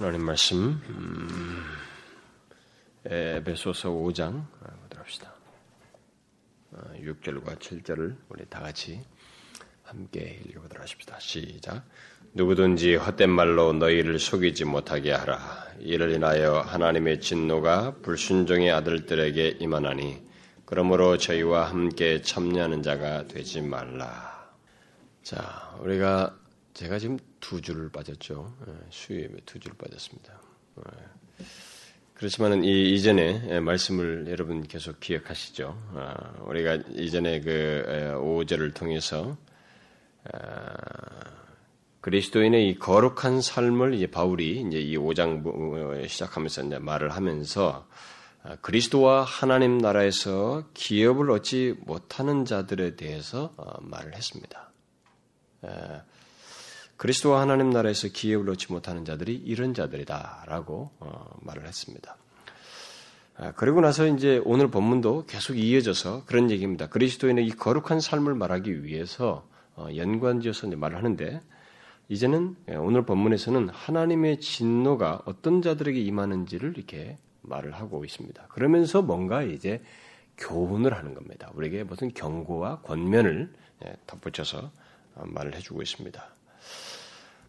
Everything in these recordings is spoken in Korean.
하나님 말씀 음, 에베소서 5장 보도록 합시다. 6절과 어, 7절을 우리 다 같이 함께 읽어보도록 하십시다. 시작. 누구든지 헛된 말로 너희를 속이지 못하게 하라. 이를 인하여 하나님의 진노가 불순종의 아들들에게 임하나니 그러므로 저희와 함께 참여하는 자가 되지 말라. 자, 우리가 제가 지금 두 줄 빠졌죠. 예, 수요일에 두 줄 빠졌습니다. 예. 그렇지만은 이 이전에 말씀을 여러분 계속 기억하시죠. 아, 우리가 이전에 그 5절을 통해서 아, 그리스도인의 이 거룩한 삶을 이제 바울이 이제 이 5장 시작하면서 이제 말을 하면서 아, 그리스도와 하나님 나라에서 기업을 얻지 못하는 자들에 대해서 어, 말을 했습니다. 그리스도와 하나님 나라에서 기업을 얻지 못하는 자들이 이런 자들이다라고 어, 말을 했습니다. 아, 그리고 나서 이제 오늘 본문도 계속 이어져서 그런 얘기입니다. 그리스도인의 이 거룩한 삶을 말하기 위해서 어, 연관지어서 말을 하는데 이제는 예, 오늘 본문에서는 하나님의 진노가 어떤 자들에게 임하는지를 이렇게 말을 하고 있습니다. 그러면서 뭔가 이제 교훈을 하는 겁니다. 우리에게 무슨 경고와 권면을 예, 덧붙여서 어, 말을 해주고 있습니다.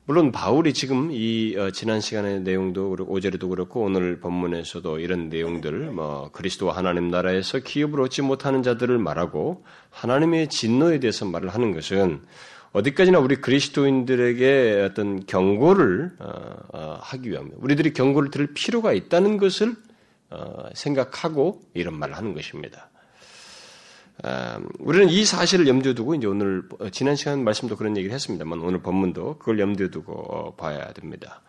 물론 바울이 지금 이 어, 지난 시간의 내용도 그렇고 오절에도 그렇고 오늘 본문에서도 이런 내용들 뭐 그리스도와 하나님 나라에서 기업을 얻지 못하는 자들을 말하고 하나님의 진노에 대해서 말을 하는 것은 어디까지나 우리 그리스도인들에게 어떤 경고를 어, 어, 하기 위함 우리들이 경고를 들을 필요가 있다는 것을 어, 생각하고 이런 말을 하는 것입니다. 아, 우리는 이 사실을 염두에 두고 이제 오늘 지난 시간 말씀도 그런 얘기를 했습니다만 오늘 본문도 그걸 염두에 두고 봐야 됩니다.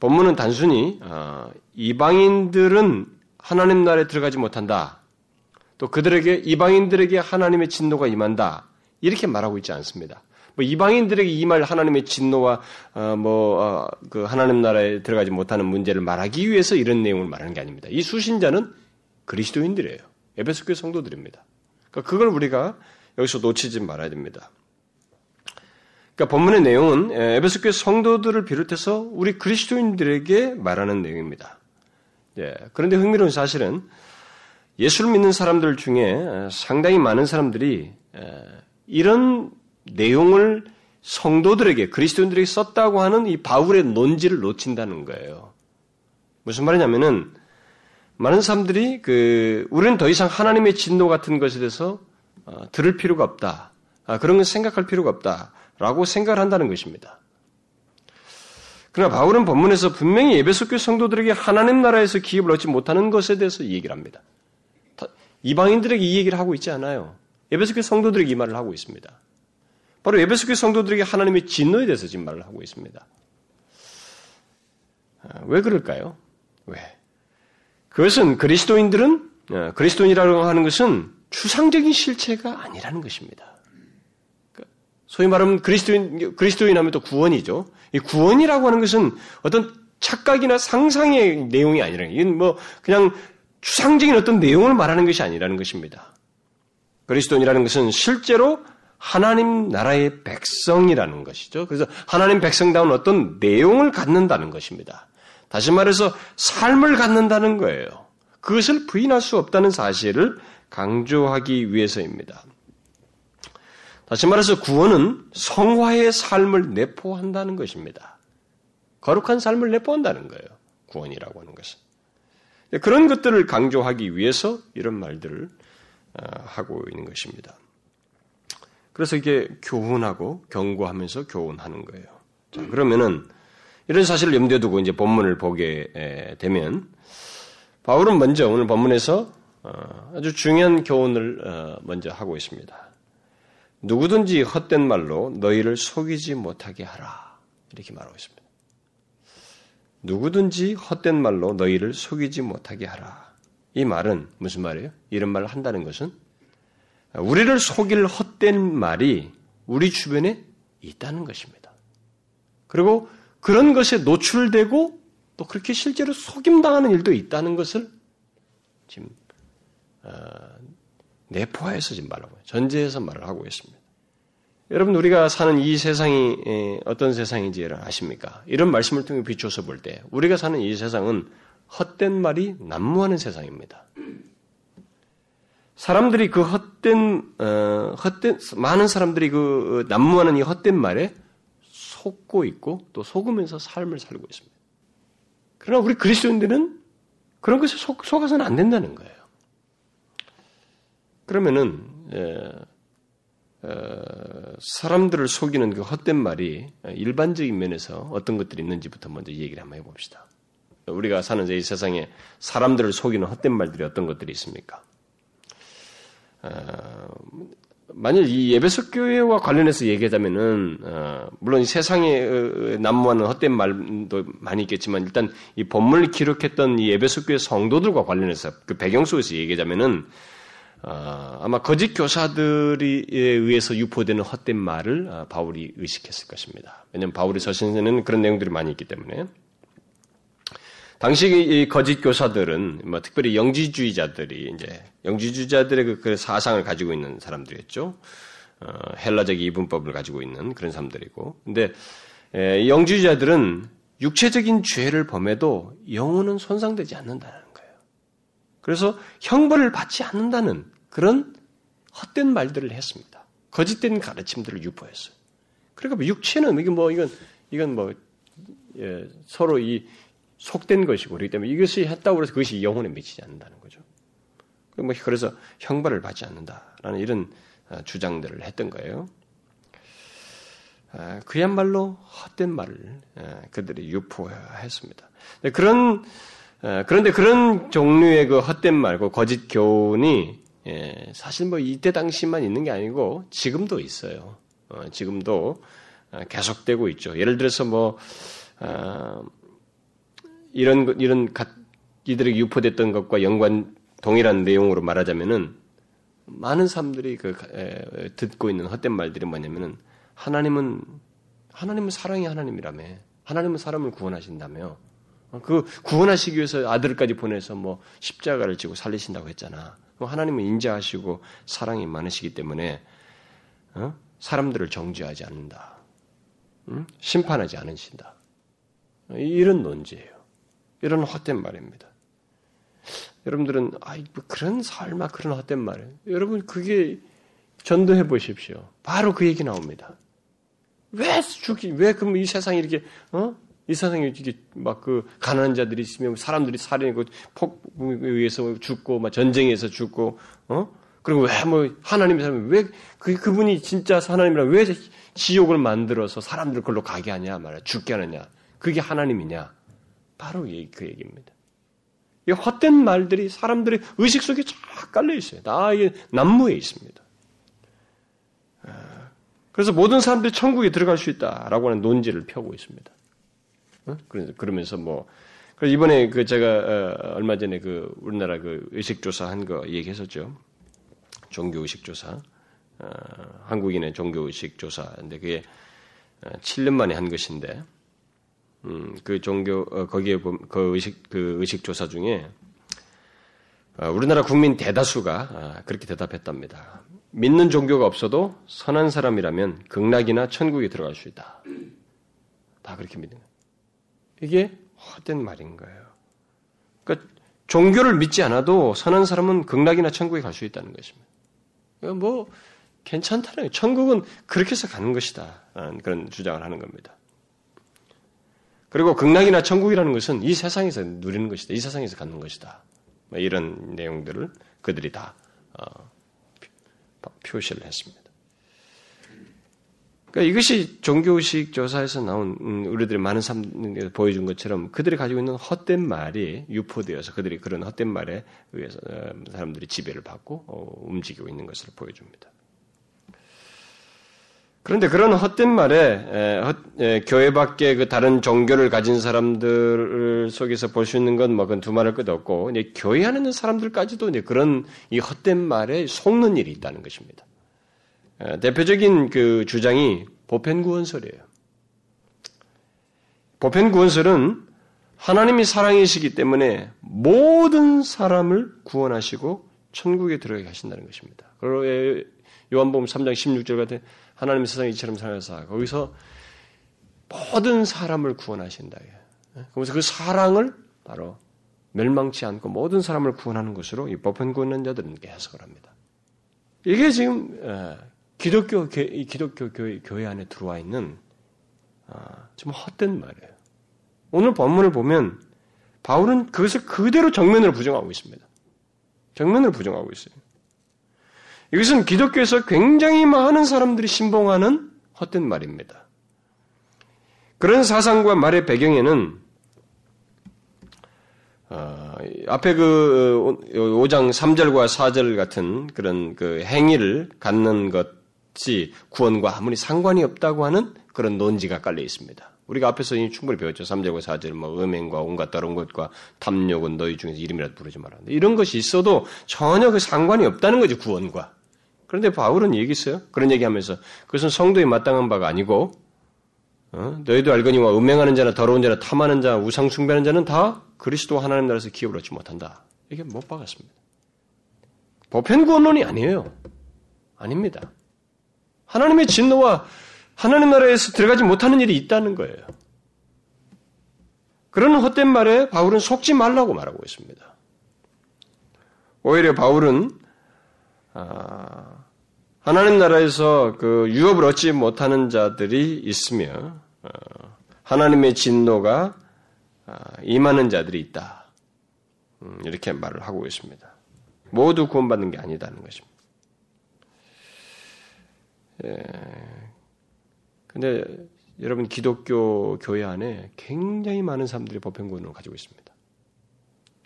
본문은 단순히 어, 이방인들은 하나님 나라에 들어가지 못한다. 또 그들에게 이방인들에게 하나님의 진노가 임한다. 이렇게 말하고 있지 않습니다. 뭐 이방인들에게 이 말 하나님의 진노와 어, 뭐그 어, 하나님 나라에 들어가지 못하는 문제를 말하기 위해서 이런 내용을 말하는 게 아닙니다. 이 수신자는 그리스도인들이에요. 에베소 교회 성도들입니다. 그러니까 그걸 우리가 여기서 놓치지 말아야 됩니다. 그러니까 본문의 내용은 에베소 교회 성도들을 비롯해서 우리 그리스도인들에게 말하는 내용입니다. 예, 그런데 흥미로운 사실은 예수를 믿는 사람들 중에 상당히 많은 사람들이 이런 내용을 성도들에게 그리스도인들에게 썼다고 하는 이 바울의 논지를 놓친다는 거예요. 무슨 말이냐면은 많은 사람들이 그 우리는 더 이상 하나님의 진노 같은 것에 대해서 어, 들을 필요가 없다. 아, 그런 건 생각할 필요가 없다라고 생각을 한다는 것입니다. 그러나 바울은 본문에서 분명히 예배소 교 성도들에게 하나님 나라에서 기업을 얻지 못하는 것에 대해서 이 얘기를 합니다. 이방인들에게 이 얘기를 하고 있지 않아요. 예배소 교 성도들에게 이 말을 하고 있습니다. 바로 예배소 교 성도들에게 하나님의 진노에 대해서 지금 말을 하고 있습니다. 아, 왜 그럴까요? 왜? 그것은 그리스도인들은 어, 그리스도인이라고 하는 것은 추상적인 실체가 아니라는 것입니다. 그 소위 말하면 그리스도인 그리스도인 하면 또 구원이죠. 이 구원이라고 하는 것은 어떤 착각이나 상상의 내용이 아니라 이건 뭐 그냥 추상적인 어떤 내용을 말하는 것이 아니라는 것입니다. 그리스도인이라는 것은 실제로 하나님 나라의 백성이라는 것이죠. 그래서 하나님 백성다운 어떤 내용을 갖는다는 것입니다. 다시 말해서 삶을 갖는다는 거예요. 그것을 부인할 수 없다는 사실을 강조하기 위해서입니다. 다시 말해서 구원은 성화의 삶을 내포한다는 것입니다. 거룩한 삶을 내포한다는 거예요. 구원이라고 하는 것은. 그런 것들을 강조하기 위해서 이런 말들을 어, 하고 있는 것입니다. 그래서 이게 교훈하고 경고하면서 교훈하는 거예요. 자, 그러면은 이런 사실을 염두에 두고 이제 본문을 보게 되면 바울은 먼저 오늘 본문에서 어, 아주 중요한 교훈을 어, 먼저 하고 있습니다. 누구든지 헛된 말로 너희를 속이지 못하게 하라. 이렇게 말하고 있습니다. 누구든지 헛된 말로 너희를 속이지 못하게 하라. 이 말은 무슨 말이에요? 이런 말을 한다는 것은 우리를 속일 헛된 말이 우리 주변에 있다는 것입니다. 그리고 그런 것에 노출되고 또 그렇게 실제로 속임당하는 일도 있다는 것을 지금 어, 내포하에서 지금 말하고 전제해서 말을 하고 있습니다. 여러분 우리가 사는 이 세상이 어떤 세상인지 아십니까? 이런 말씀을 통해 비춰서 볼 때 우리가 사는 이 세상은 헛된 말이 난무하는 세상입니다. 사람들이 그 헛된 어, 헛된 많은 사람들이 그 난무하는 이 헛된 말에 속고 있고 또 속으면서 삶을 살고 있습니다. 그러나 우리 그리스도인들은 그런 것에 속, 속아서는 안 된다는 거예요. 그러면은 에, 어, 사람들을 속이는 그 헛된 말이 일반적인 면에서 어떤 것들이 있는지부터 먼저 얘기를 한번 해봅시다. 우리가 사는 이 세상에 사람들을 속이는 헛된 말들이 어떤 것들이 있습니까? 어, 만일 이 예배석 교회와 관련해서 얘기하자면은 어, 물론 이 세상에 어, 난무하는 헛된 말도 많이 있겠지만 일단 이 본문을 기록했던 이 예배석 교회 성도들과 관련해서 그 배경 속에서 얘기하자면은 어, 아마 거짓 교사들에 의해서 유포되는 헛된 말을 어, 바울이 의식했을 것입니다. 왜냐하면 바울의 서신에는 그런 내용들이 많이 있기 때문에 당시 이 거짓 교사들은 뭐 특별히 영지주의자들이 이제 영지주의자들의 그, 그 사상을 가지고 있는 사람들이었죠. 어, 헬라적 이분법을 가지고 있는 그런 사람들이고, 근데 에, 영지주의자들은 육체적인 죄를 범해도 영혼은 손상되지 않는다는 거예요. 그래서 형벌을 받지 않는다는 그런 헛된 말들을 했습니다. 거짓된 가르침들을 유포했어요. 그러니까 뭐 육체는 이게 뭐 이건 이건 뭐 예, 서로 이 속된 것이고 그렇기 때문에 이것이 했다고 해서 그것이 영혼에 미치지 않는다는 거죠. 뭐 그래서 형벌을 받지 않는다라는 이런 아, 주장들을 했던 거예요. 아, 그야말로 헛된 말을 아, 그들이 유포했습니다. 그런 그런데 그런 종류의 그 헛된 말, 그 거짓 교훈이 예, 사실 뭐 이때 당시만 있는 게 아니고 지금도 있어요. 어, 지금도 어, 계속되고 있죠. 예를 들어서 뭐 어, 이런 이런 이들에게 유포됐던 것과 연관 동일한 내용으로 말하자면은 많은 사람들이 그 에, 듣고 있는 헛된 말들이 뭐냐면은 하나님은 하나님은 사랑의 하나님이라며 하나님은 사람을 구원하신다며 그 구원하시기 위해서 아들까지 보내서 뭐 십자가를 지고 살리신다고 했잖아. 하나님은 인자하시고 사랑이 많으시기 때문에 어? 사람들을 정죄하지 않는다. 응? 심판하지 않으신다. 이런 논지예요. 이런 헛된 말입니다. 여러분들은 아이 뭐 그런 설마 그런 헛된 말. 여러분 그게 전도해 보십시오. 바로 그 얘기 나옵니다. 왜 죽이 왜 그럼 이 세상이 이렇게 어? 이 세상에 이게 막 그 가난한 자들이 있으면 사람들이 살인이고 폭에 의해서 죽고 막 전쟁에서 죽고 어 그리고 왜 뭐 하나님의 사람이 왜그 그분이 진짜 하나님이라 왜 지옥을 만들어서 사람들 걸로 가게 하냐 말이야 죽게 하느냐 그게 하나님이냐 바로 그 얘기입니다. 이 헛된 말들이 사람들의 의식 속에 쫙 깔려 있어요. 다 이게 난무에 있습니다. 아, 그래서 모든 사람들이 천국에 들어갈 수 있다라고 하는 논지를 펴고 있습니다. 어? 그러면서 뭐 이번에 그 제가 어, 얼마 전에 그 우리나라 그 의식 조사 한 거 얘기했었죠. 종교 의식 조사. 어, 한국인의 종교 의식 조사인데 그게 7년 만에 한 것인데 음, 그 종교 어, 거기에 그 의식 그 의식 조사 중에 어, 우리나라 국민 대다수가 아, 그렇게 대답했답니다. 믿는 종교가 없어도 선한 사람이라면 극락이나 천국에 들어갈 수 있다. 다 그렇게 믿는 거예요. 이게 헛된 말인 거예요. 그러니까 종교를 믿지 않아도 선한 사람은 극락이나 천국에 갈 수 있다는 것입니다. 뭐 괜찮다는 거예요. 천국은 그렇게 해서 가는 것이다. 그런 주장을 하는 겁니다. 그리고 극락이나 천국이라는 것은 이 세상에서 누리는 것이다. 이 세상에서 갖는 것이다. 뭐 이런 내용들을 그들이 다 어, 표시를 했습니다. 그러니까 이것이 종교의식 조사에서 나온 음, 우리들이 많은 사람들이 보여준 것처럼 그들이 가지고 있는 헛된 말이 유포되어서 그들이 그런 헛된 말에 의해서 어, 사람들이 지배를 받고 어, 움직이고 있는 것을 보여줍니다. 그런데 그런 헛된 말에 교회 밖에 그 다른 종교를 가진 사람들 속에서 볼 수 있는 건 뭐 그건 두말할 것도 없고 교회 안에 있는 사람들까지도 그런 이 헛된 말에 속는 일이 있다는 것입니다. 대표적인 그 주장이 보편구원설이에요. 보편구원설은 하나님이 사랑이시기 때문에 모든 사람을 구원하시고 천국에 들어가게 하신다는 것입니다. 요한복음 3장 16절 같은 하나님의 세상에 이처럼 살아서 거기서 모든 사람을 구원하신다. 그래서 그 사랑을 바로 멸망치 않고 모든 사람을 구원하는 것으로 이 법한 구원한 자들은 해석을 합니다. 이게 지금 기독교 기독교 교회, 교회 안에 들어와 있는 좀 헛된 말이에요. 오늘 본문을 보면 바울은 그것을 그대로 정면으로 부정하고 있습니다. 정면으로 부정하고 있어요. 이것은 기독교에서 굉장히 많은 사람들이 신봉하는 헛된 말입니다. 그런 사상과 말의 배경에는 어, 앞에 그 5장 3절과 4절 같은 그런 그 행위를 갖는 것이 구원과 아무리 상관이 없다고 하는 그런 논지가 깔려 있습니다. 우리가 앞에서 충분히 배웠죠. 3절과 4절, 뭐, 음행과 온갖 다른 것과 탐욕은 너희 중에서 이름이라도 부르지 마라. 이런 것이 있어도 전혀 그 상관이 없다는 거죠, 구원과. 그런데 바울은 얘기했어요. 그런 얘기하면서 그것은 성도에 마땅한 바가 아니고, 어? 너희도 알거니와 음행하는 자나 더러운 자나 탐하는 자, 우상 숭배하는 자는 다 그리스도 하나님 나라에서 기업을 얻지 못한다. 이게 못 박았습니다. 보편 구원론이 아니에요. 아닙니다. 하나님의 진노와 하나님 나라에서 들어가지 못하는 일이 있다는 거예요. 그런 헛된 말에 바울은 속지 말라고 말하고 있습니다. 오히려 바울은 아, 하나님 나라에서 그 유업을 얻지 못하는 자들이 있으며 어, 하나님의 진노가 아, 임하는 자들이 있다. 음, 이렇게 말을 하고 있습니다. 모두 구원받는 게 아니다는 것입니다. 예, 근데 여러분 기독교 교회 안에 굉장히 많은 사람들이 보편권을 가지고 있습니다.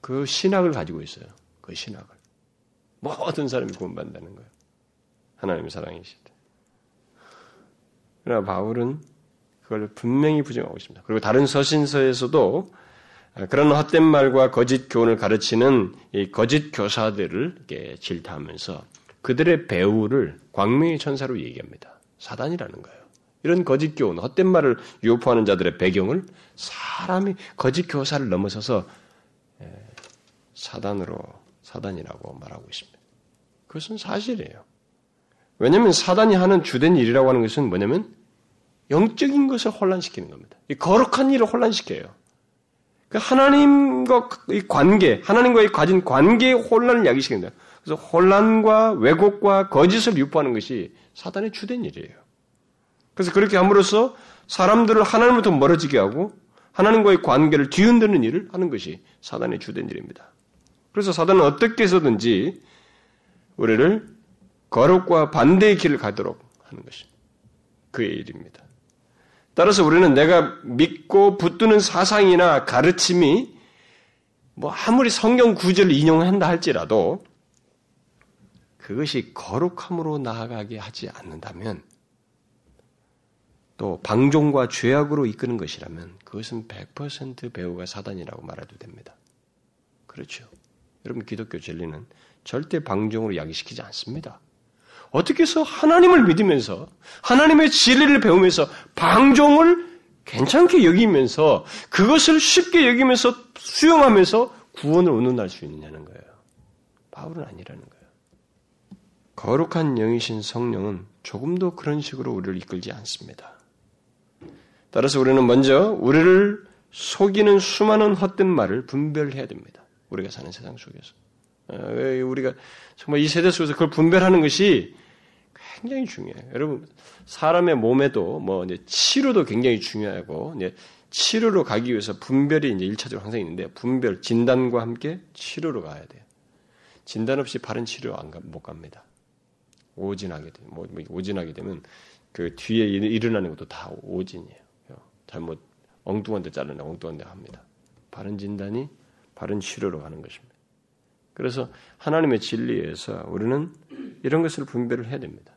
그 신학을 가지고 있어요. 그 신학을. 모든 사람이 구원받는다는 거예요. 하나님의 사랑이시대. 그러나 바울은 그걸 분명히 부정하고 있습니다. 그리고 다른 서신서에서도 그런 헛된 말과 거짓 교훈을 가르치는 이 거짓 교사들을 질타하면서 그들의 배우를 광명의 천사로 얘기합니다. 사단이라는 거예요. 이런 거짓 교훈, 헛된 말을 유포하는 자들의 배경을 사람이 거짓 교사를 넘어서서 사단으로 사단이라고 말하고 있습니다. 그것은 사실이에요. 왜냐하면 사단이 하는 주된 일이라고 하는 것은 뭐냐면 영적인 것을 혼란시키는 겁니다. 이 거룩한 일을 혼란시켜요. 그 하나님과 이 관계, 하나님과의 가진 관계의 혼란을 야기시킵니다. 그래서 혼란과 왜곡과 거짓을 유포하는 것이 사단의 주된 일이에요. 그래서 그렇게 함으로써 사람들을 하나님부터 멀어지게 하고 하나님과의 관계를 뒤흔드는 일을 하는 것이 사단의 주된 일입니다. 그래서 사단은 어떻게 해서든지 우리를 거룩과 반대의 길을 가도록 하는 것이 그의 일입니다. 따라서 우리는 내가 믿고 붙드는 사상이나 가르침이 뭐 아무리 성경 구절을 인용한다 할지라도 그것이 거룩함으로 나아가게 하지 않는다면 또 방종과 죄악으로 이끄는 것이라면 그것은 100% 배우가 사단이라고 말해도 됩니다. 그렇죠. 여러분 기독교 진리는 절대 방종으로 야기시키지 않습니다. 어떻게 해서 하나님을 믿으면서 하나님의 진리를 배우면서 방종을 괜찮게 여기면서 그것을 쉽게 여기면서 수용하면서 구원을 얻는할 수 있느냐는 거예요. 바울은 아니라는 거예요. 거룩한 영이신 성령은 조금도 그런 식으로 우리를 이끌지 않습니다. 따라서 우리는 먼저 우리를 속이는 수많은 헛된 말을 분별해야 됩니다. 우리가 사는 세상 속에서. 어, 우리가 정말 이 세대 속에서 그걸 분별하는 것이 굉장히 중요해요. 여러분, 사람의 몸에도 뭐 이제 치료도 굉장히 중요하고, 이제 치료로 가기 위해서 분별이 이제 1차적으로 항상 있는데, 분별, 진단과 함께 치료로 가야 돼요. 진단 없이 바른 치료 안 가, 못 갑니다. 오진하게 돼. 뭐, 뭐, 오진하게 되면 그 뒤에 일어나는 것도 다 오진이에요. 잘못 엉뚱한 데 자르나 엉뚱한 데 합니다. 바른 진단이 바른 치료로 가는 것입니다. 그래서 하나님의 진리에서 우리는 이런 것을 분별을 해야 됩니다.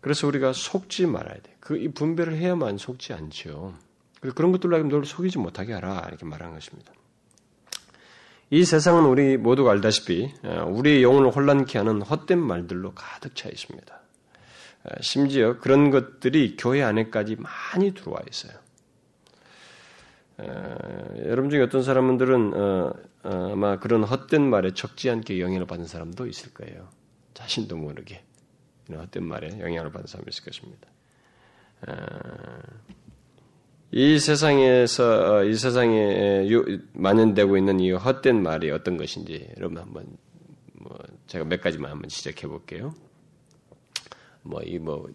그래서 우리가 속지 말아야 돼. 그 분별을 해야만 속지 않죠. 그런 것들로 하여금 너를 속이지 못하게 하라 이렇게 말하는 것입니다. 이 세상은 우리 모두가 알다시피 어, 우리의 영혼을 혼란케 하는 헛된 말들로 가득 차 있습니다. 어, 심지어 그런 것들이 교회 안에까지 많이 들어와 있어요. 어, 여러분 중에 어떤 사람들은 어, 아마 그런 헛된 말에 적지 않게 영향을 받은 사람도 있을 거예요. 자신도 모르게 이런 헛된 말에 영향을 받은 사람이 있을 것입니다. 이 세상에서 이 세상에 만연되고 있는 이 헛된 말이 어떤 것인지 여러분 한번 뭐 제가 몇 가지만 한번 지적해 볼게요. 뭐 이뭐 뭐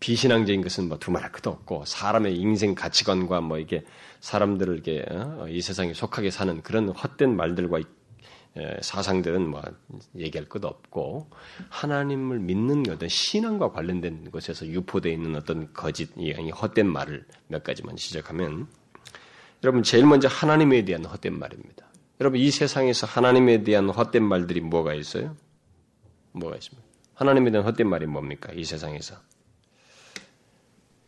비신앙적인 것은 뭐 두말할 것도 없고 사람의 인생 가치관과 뭐 이게 사람들을 이게 어? 이 세상에 속하게 사는 그런 헛된 말들과 사상들은 뭐 얘기할 것도 없고 하나님을 믿는 어떤 신앙과 관련된 것에서 유포되어 있는 어떤 거짓, 이 헛된 말을 몇 가지만 지적하면 여러분 제일 먼저 하나님에 대한 헛된 말입니다. 여러분 이 세상에서 하나님에 대한 헛된 말들이 뭐가 있어요? 뭐가 있습니까? 하나님에 대한 헛된 말이 뭡니까? 이 세상에서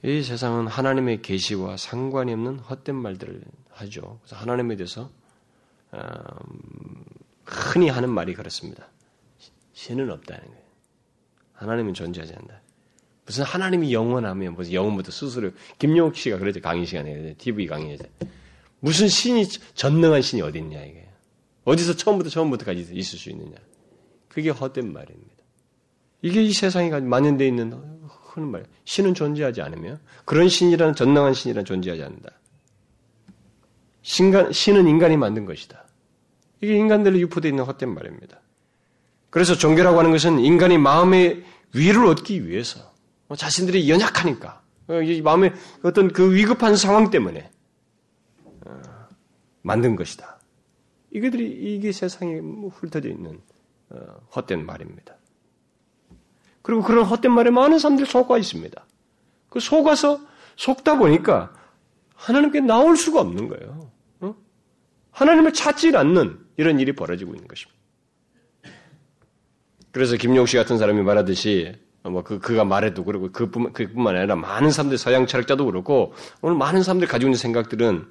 이 세상은 하나님의 계시와 상관이 없는 헛된 말들을 하죠. 그래서 하나님에 대해서 음, 흔히 하는 말이 그렇습니다. 신은 없다는 거예요. 하나님은 존재하지 않는다. 무슨 하나님이 영원하면 무슨 영원부터 스스로 김용욱 씨가 그러죠 강의 시간에 TV 강의에서 무슨 신이 전능한 신이 어디 있냐 이게 어디서 처음부터 처음부터까지 있을 수 있느냐 그게 헛된 말입니다. 이게 이 세상에 만연되어 있는 흔한 말. 신은 존재하지 않으며 그런 신이라는 전능한 신이라는 존재하지 않는다. 신간, 신은 인간이 만든 것이다. 이게 인간들로 유포되어 있는 헛된 말입니다. 그래서 종교라고 하는 것은 인간이 마음의 위를 얻기 위해서 뭐 자신들이 연약하니까 마음의 어떤 그 위급한 상황 때문에 어, 만든 것이다. 이게들이 이게 세상에 훑어져 있는 어, 헛된 말입니다. 그리고 그런 헛된 말에 많은 사람들이 속아 있습니다. 그 속아서 속다 보니까 하나님께 나올 수가 없는 거예요. 어? 하나님을 찾지 않는 이런 일이 벌어지고 있는 것입니다. 그래서 김용 씨 같은 사람이 말하듯이 뭐 그, 그가 말해도 그렇고 그뿐, 그뿐만 아니라 많은 사람들 서양 철학자도 그렇고 오늘 많은 사람들이 가지고 있는 생각들은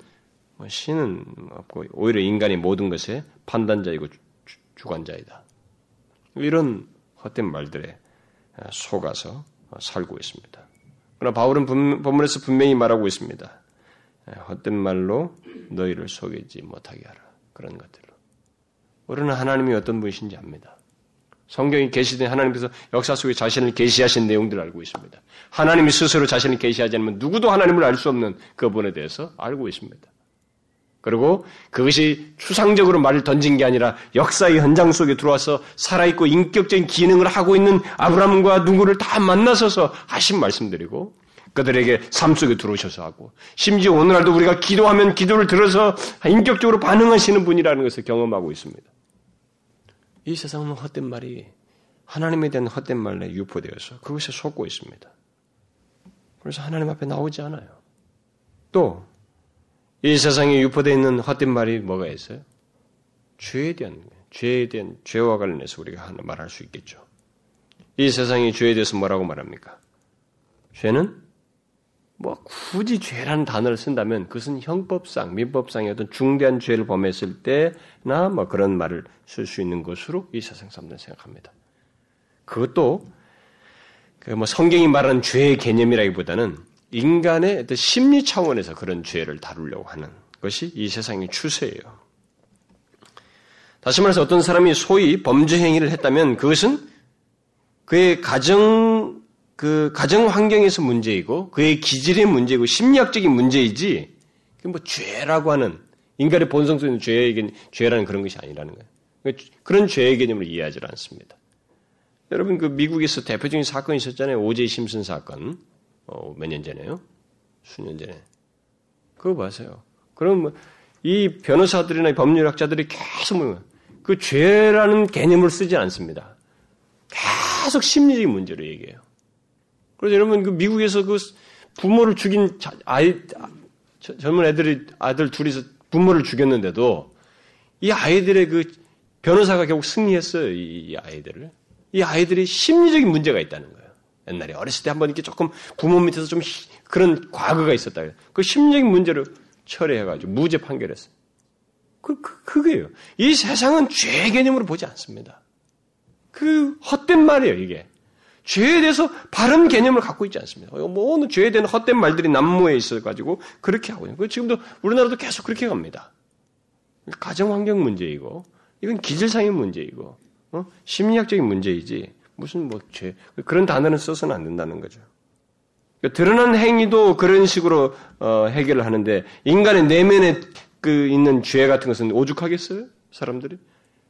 뭐 신은 없고 오히려 인간이 모든 것의 판단자이고 주, 관자이다 이런 헛된 말들에 속아서 살고 있습니다. 그러나 바울은 본문에서 분명히 말하고 있습니다. 헛된 말로 너희를 속이지 못하게 하라. 그런 것들로. 우리는 하나님이 어떤 분이신지 압니다. 성경이 계시된 하나님께서 역사 속에 자신을 계시하신 내용들을 알고 있습니다. 하나님이 스스로 자신을 계시하지 않으면 누구도 하나님을 알 수 없는 그분에 대해서 알고 있습니다. 그리고 그것이 추상적으로 말을 던진 게 아니라 역사의 현장 속에 들어와서 살아있고 인격적인 기능을 하고 있는 아브라함과 누구를 다 만나서서 하신 말씀드리고 그들에게 삶 속에 들어오셔서 하고 심지어 오늘날도 우리가 기도하면 기도를 들어서 인격적으로 반응하시는 분이라는 것을 경험하고 있습니다. 이 세상은 헛된 말이 하나님에 대한 헛된 말에 유포되어서 그것에 속고 있습니다. 그래서 하나님 앞에 나오지 않아요. 또 이 세상에 유포되어 있는 헛된 말이 뭐가 있어요? 죄에 대한, 죄에 대한, 죄와 관련해서 우리가 말할 수 있겠죠. 이 세상이 죄에 대해서 뭐라고 말합니까? 죄는 뭐 굳이 죄라는 단어를 쓴다면 그것은 형법상, 민법상의 어떤 중대한 죄를 범했을 때나 뭐 그런 말을 쓸 수 있는 것으로 이 세상 사람들은 생각합니다. 그것도 그 뭐 성경이 말하는 죄의 개념이라기보다는 인간의 어떤 심리 차원에서 그런 죄를 다루려고 하는 것이 이 세상의 추세예요. 다시 말해서 어떤 사람이 소위 범죄 행위를 했다면 그것은 그의 가정 그 가정 환경에서 문제이고 그의 기질의 문제이고 심리학적인 문제이지 뭐 죄라고 하는 인간의 본성 속에 죄의 죄라는 그런 것이 아니라는 거예요. 그러니까 그런 죄의 개념을 이해하지 않습니다. 여러분 그 미국에서 대표적인 사건이 있었잖아요. 오제이 심슨 사건. 어, 몇 년 전에요? 수년 전에. 그거 봐세요. 그럼 뭐, 이 변호사들이나 법률학자들이 계속 뭐, 그 죄라는 개념을 쓰지 않습니다. 계속 심리적인 문제로 얘기해요. 그래서 여러분 그 미국에서 그 부모를 죽인 아이 젊은 애들이 아들 둘이서 부모를 죽였는데도 이 아이들의 그 변호사가 결국 승리했어요. 이 아이들을. 이 아이들이 심리적인 문제가 있다는 거예요. 옛날에 어렸을 때 한번 이렇게 조금 부모 밑에서 좀 그런 과거가 있었다. 그 심리적인 문제를 처리해가지고 무죄 판결했어요. 그, 그, 그게요. 이 세상은 죄 개념으로 보지 않습니다. 그 헛된 말이에요, 이게. 죄에 대해서 바른 개념을 갖고 있지 않습니다. 뭐, 죄에 대한 헛된 말들이 난무에 있어가지고 그렇게 하고 있는. 지금도 우리나라도 계속 그렇게 갑니다. 가정 환경 문제이고, 이건 기질상의 문제이고, 어? 심리학적인 문제이지, 무슨 뭐 죄. 그런 단어는 써서는 안 된다는 거죠. 그러니까 드러난 행위도 그런 식으로 어, 해결을 하는데 인간의 내면에 그 있는 죄 같은 것은 오죽하겠어요? 사람들이?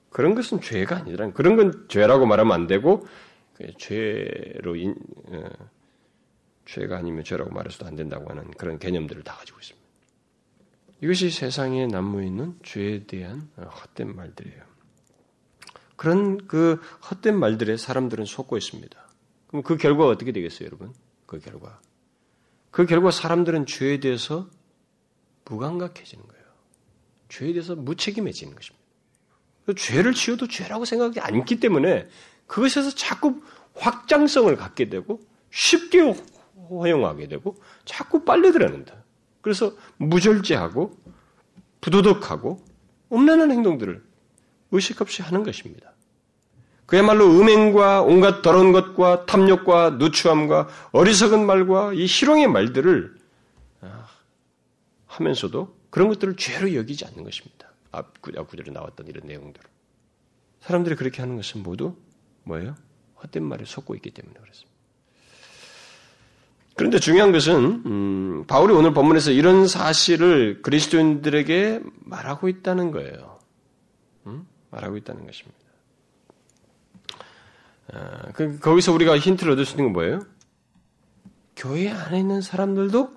그런 것은 죄가 아니라 그런 건 죄라고 말하면 안 되고 죄로 인, 어, 죄가 아니면 죄라고 말해서도 안 된다고 하는 그런 개념들을 다 가지고 있습니다. 이것이 세상에 남무 있는 죄에 대한 헛된 말들이에요. 그런 그 헛된 말들에 사람들은 속고 있습니다. 그럼 그 결과가 어떻게 되겠어요, 여러분? 그 결과. 그 결과 사람들은 죄에 대해서 무감각해지는 거예요. 죄에 대해서 무책임해지는 것입니다. 그 죄를 지어도 죄라고 생각하지 않기 때문에 그것에서 자꾸 확장성을 갖게 되고 쉽게 허용하게 되고 자꾸 빨려들어는다. 그래서 무절제하고 부도덕하고 음란한 행동들을 의식 없이 하는 것입니다. 그야말로 음행과 온갖 더러운 것과 탐욕과 누추함과 어리석은 말과 이 희롱의 말들을 아, 하면서도 그런 것들을 죄로 여기지 않는 것입니다. 앞 구절에 나왔던 이런 내용들. 사람들이 그렇게 하는 것은 모두 뭐예요? 헛된 말에 속고 있기 때문에 그렇습니다. 그런데 중요한 것은 음, 바울이 오늘 본문에서 이런 사실을 그리스도인들에게 말하고 있다는 거예요. 음? 말하고 있다는 것입니다. 아, 그, 거기서 우리가 힌트를 얻을 수 있는 건 뭐예요? 교회 안에 있는 사람들도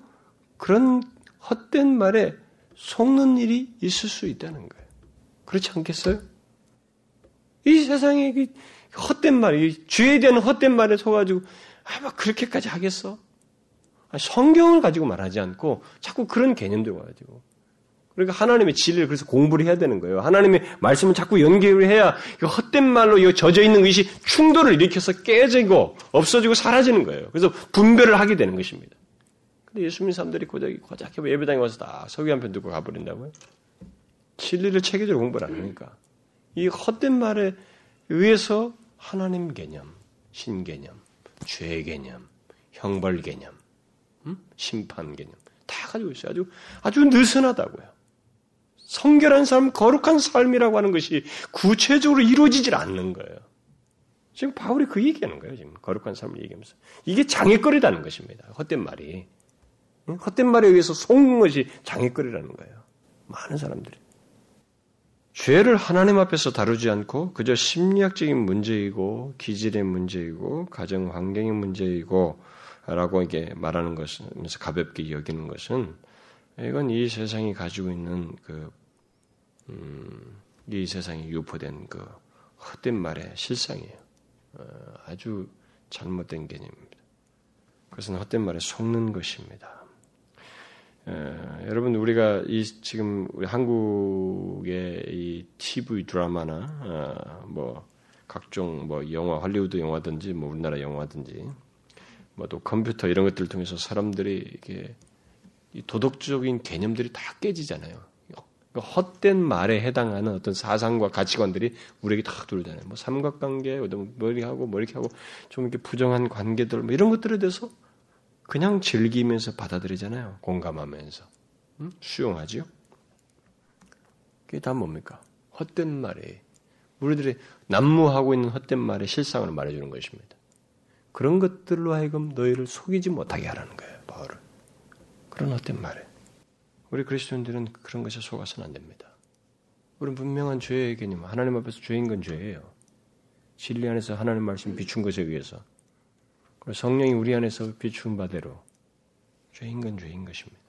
그런 헛된 말에 속는 일이 있을 수 있다는 거예요. 그렇지 않겠어요? 이 세상에 헛된 말, 이 죄에 대한 헛된 말에 속아가지고 아, 막 그렇게까지 하겠어? 성경을 가지고 말하지 않고 자꾸 그런 개념들 와가지고. 그러니까 하나님의 진리를 그래서 공부를 해야 되는 거예요. 하나님의 말씀을 자꾸 연결을 해야 헛된 말로 젖어 있는 것이 충돌을 일으켜서 깨지고 없어지고 사라지는 거예요. 그래서 분별을 하게 되는 것입니다. 근데 예수 님는 사람들이 고작, 고작 예배당에 와서 다 서기 한 편 듣고 가버린다고요? 진리를 체계적으로 공부를 안 하니까. 이 헛된 말에 의해서 하나님 개념, 신 개념, 죄 개념, 형벌 개념, 음? 심판 개념 다 가지고 있어요. 아주 아주 느슨하다고요. 성결한 삶, 거룩한 삶이라고 하는 것이 구체적으로 이루어지질 않는 거예요. 지금 바울이 그 얘기하는 거예요. 지금 거룩한 삶을 얘기하면서 이게 장애거리라는 것입니다. 헛된 말이 헛된 말에 의해서 속는 것이 장애거리라는 거예요. 많은 사람들이. 죄를 하나님 앞에서 다루지 않고 그저 심리학적인 문제이고 기질의 문제이고 가정 환경의 문제이고 라고 이게 말하는 것은 가볍게 여기는 것은 이건 이 세상이 가지고 있는 그, 음, 이 세상에 유포된 그 헛된 말의 실상이에요. 어, 아주 잘못된 개념입니다. 그것은 헛된 말에 속는 것입니다. 에, 여러분 우리가 이 지금 우리 한국의 이 TV 드라마나 어, 뭐 각종 뭐 영화 할리우드 영화든지 뭐 우리나라 영화든지 뭐 또 컴퓨터 이런 것들을 통해서 사람들이 이게 도덕적인 개념들이 다 깨지잖아요. 그러니까 헛된 말에 해당하는 어떤 사상과 가치관들이 우리에게 다 들어오잖아요. 뭐 삼각관계, 뭐 이렇게 하고 뭐 이렇게 하고 좀 이렇게 부정한 관계들 뭐 이런 것들에 대해서 그냥 즐기면서 받아들이잖아요. 공감하면서. 음? 수용하지요? 그게 다 뭡니까? 헛된 말에 우리들이 난무하고 있는 헛된 말의 실상을 말해주는 것입니다. 그런 것들로 하여금 너희를 속이지 못하게 하라는 거예요, 바울은. 그런 헛된 말에. 우리 그리스도인들은 그런 것에 속아서는 안 됩니다. 우리는 분명한 죄의 개념, 하나님 앞에서 죄인 건 죄예요. 진리 안에서 하나님 말씀 비춘 것에 의해서 성령이 우리 안에서 비추은 바대로 죄인 건 죄인 것입니다.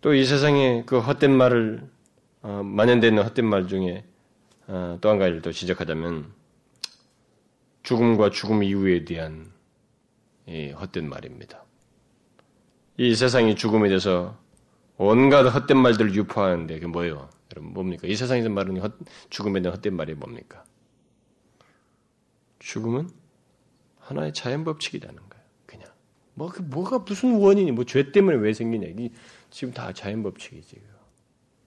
또 이 세상에 그 헛된 말을 어, 만연되는 헛된 말 중에 어, 또한 가지를 또 지적하자면 죽음과 죽음 이후에 대한 이 헛된 말입니다. 이 세상이 죽음에 대해서 온갖 헛된 말들을 유포하는데 그게 뭐예요? 여러분 뭡니까? 이 세상에서 말하는 헛, 죽음에 대한 헛된 말이 뭡니까? 죽음은 하나의 자연 법칙이라는 거예요. 그냥 뭐 그 뭐가 무슨 원인이 뭐 죄 때문에 왜 생기냐 이 지금 다 자연 법칙이지.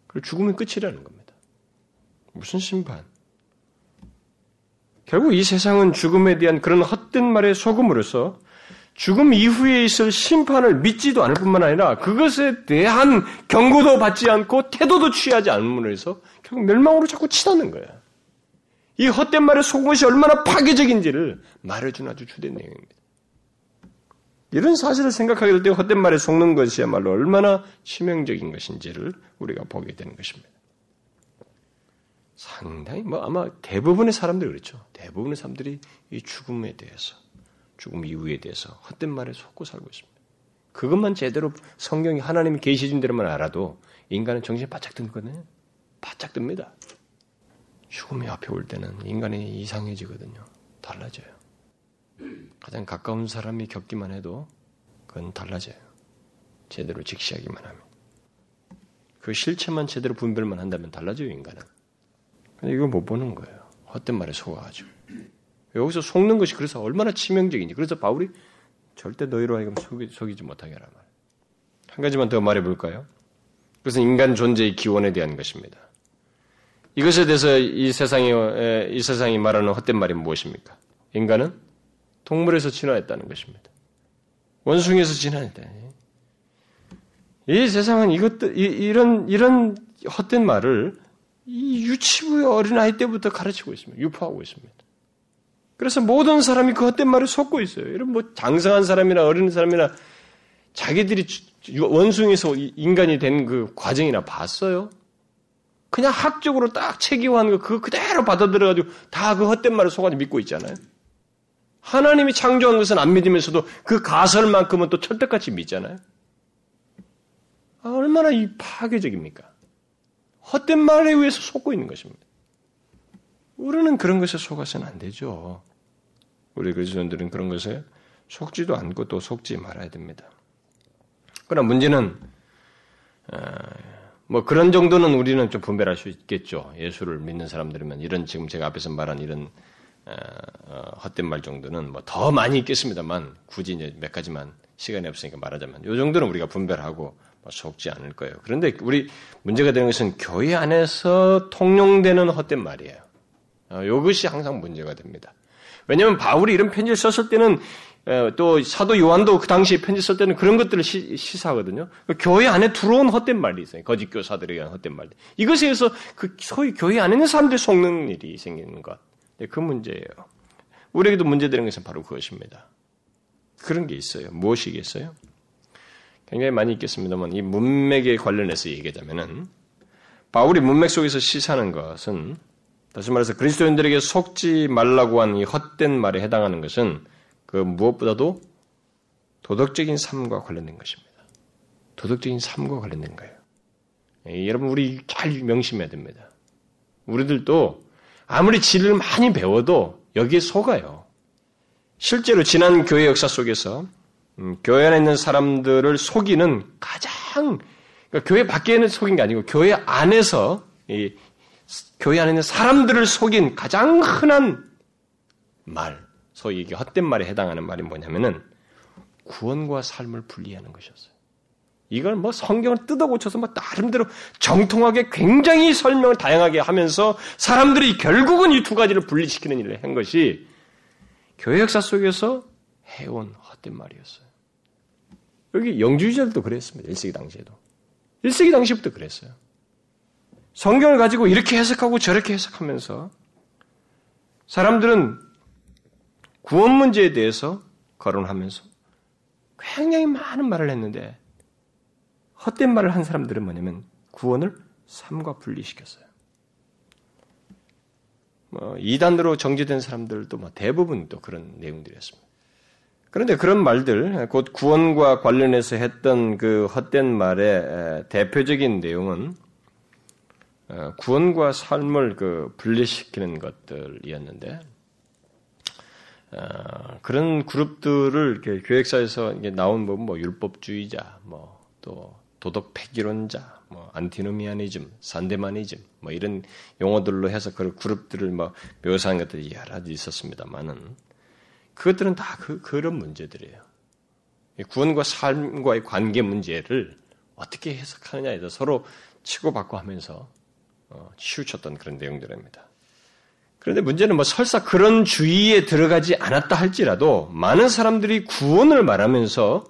그리고 죽으면 끝이라는 겁니다. 무슨 심판? 결국 이 세상은 죽음에 대한 그런 헛된 말에 속음으로써 죽음 이후에 있을 심판을 믿지도 않을 뿐만 아니라 그것에 대한 경고도 받지 않고 태도도 취하지 않음으로 해서 결국 멸망으로 자꾸 치닫는 거예요. 이 헛된 말에 속은 것이 얼마나 파괴적인지를 말해준 아주 주된 내용입니다. 이런 사실을 생각하게 될 때 헛된 말에 속는 것이야말로 얼마나 치명적인 것인지를 우리가 보게 되는 것입니다. 상당히 뭐 아마 대부분의 사람들이 그렇죠. 대부분의 사람들이 이 죽음에 대해서 죽음 이후에 대해서 헛된 말에 속고 살고 있습니다. 그것만 제대로 성경이 하나님이 계시 준 대로만 알아도 인간은 정신이 바짝 든거든요. 바짝 듭니다. 죽음이 앞에 올 때는 인간이 이상해지거든요. 달라져요. 가장 가까운 사람이 겪기만 해도 그건 달라져요. 제대로 직시하기만 하면. 그 실체만 제대로 분별만 한다면 달라져요, 인간은. 근데 이거 못 보는 거예요. 헛된 말에 속아가지고. 여기서 속는 것이 그래서 얼마나 치명적인지. 그래서 바울이 절대 너희로 하여금 속이, 속이 지 못하게 하라 말. 한 가지만 더 말해 볼까요? 그것은 인간 존재의 기원에 대한 것입니다. 이것에 대해서 이 세상이, 이 세상이 말하는 헛된 말이 무엇입니까? 인간은 동물에서 진화했다는 것입니다. 원숭이에서 진화했다. 이 세상은 이것들, 이, 런 이런 헛된 말을 이 유치부의 어린아이 때부터 가르치고 있습니다. 유포하고 있습니다. 그래서 모든 사람이 그 헛된 말을 속고 있어요. 이런 뭐 장성한 사람이나 어린 사람이나 자기들이 원숭이에서 인간이 된 그 과정이나 봤어요? 그냥 학적으로 딱 체계화한 거 그거 그대로 받아들여가지고 다 그 헛된 말을 속아서 믿고 있잖아요. 하나님이 창조한 것은 안 믿으면서도 그 가설만큼은 또 철떡같이 믿잖아요. 아, 얼마나 이 파괴적입니까? 헛된 말에 의해서 속고 있는 것입니다. 우리는 그런 것에 속아서는 안 되죠. 우리 그리스도인들은 그런 것에 속지도 않고 또 속지 말아야 됩니다. 그러나 문제는 어, 뭐 그런 정도는 우리는 좀 분별할 수 있겠죠. 예수를 믿는 사람들이면 이런 지금 제가 앞에서 말한 이런 어, 어, 헛된 말 정도는 뭐 더 많이 있겠습니다만 굳이 이제 몇 가지만 시간이 없으니까 말하자면 이 정도는 우리가 분별하고 뭐 속지 않을 거예요. 그런데 우리 문제가 되는 것은 교회 안에서 통용되는 헛된 말이에요. 어, 이것이 항상 문제가 됩니다. 왜냐하면 바울이 이런 편지를 썼을 때는 또 사도 요한도 그 당시에 편지 쓸 때는 그런 것들을 시, 사하거든요 교회 안에 들어온 헛된 말이 있어요. 거짓 교사들에 의한 헛된 말들. 이것에 의해서 그 소위 교회 안에 있는 사람들이 속는 일이 생기는 것. 네, 그 문제예요. 우리에게도 문제되는 것은 바로 그것입니다. 그런 게 있어요. 무엇이겠어요? 굉장히 많이 있겠습니다만 이 문맥에 관련해서 얘기하자면은 바울이 문맥 속에서 시사하는 것은 다시 말해서 그리스도인들에게 속지 말라고 한 이 헛된 말에 해당하는 것은 그 무엇보다도 도덕적인 삶과 관련된 것입니다. 도덕적인 삶과 관련된 거예요. 예, 여러분 우리 잘 명심해야 됩니다. 우리들도 아무리 지를 많이 배워도 여기에 속아요. 실제로 지난 교회 역사 속에서 음, 교회 안에 있는 사람들을 속이는 가장 그러니까 교회 밖에는 속인 게 아니고 교회 안에서 이, 교회 안에 있는 사람들을 속인 가장 흔한 말, 소위 이게 헛된 말에 해당하는 말이 뭐냐면은 구원과 삶을 분리하는 것이었어요. 이걸 뭐 성경을 뜯어 고쳐서 뭐 나름대로 정통하게 굉장히 설명을 다양하게 하면서 사람들이 결국은 이 두 가지를 분리시키는 일을 한 것이 교회 역사 속에서 해온 헛된 말이었어요. 여기 영주의자들도 그랬습니다. 1세기 당시에도. 1세기 당시부터 그랬어요. 성경을 가지고 이렇게 해석하고 저렇게 해석하면서 사람들은 구원 문제에 대해서 거론하면서 굉장히 많은 말을 했는데 헛된 말을 한 사람들은 뭐냐면 구원을 삶과 분리시켰어요. 뭐 이단으로 정제된 사람들도 뭐 대부분 또 그런 내용들이었습니다. 그런데 그런 말들, 곧 구원과 관련해서 했던 그 헛된 말의 대표적인 내용은 어, 구원과 삶을 그 분리시키는 것들이었는데 어, 그런 그룹들을 교역사에서 나온 뭐 율법주의자, 뭐 또 도덕 폐기론자, 뭐 안티노미아니즘, 산데마니즘, 뭐 이런 용어들로 해서 그 그룹들을 뭐 묘사한 것들이 여러 가지 있었습니다만은 그것들은 다 그, 그런 문제들이에요. 구원과 삶과의 관계 문제를 어떻게 해석하느냐에 대해서 서로 치고받고 하면서 어, 치우쳤던 그런 내용들입니다. 그런데 문제는 뭐 설사 그런 주의에 들어가지 않았다 할지라도 많은 사람들이 구원을 말하면서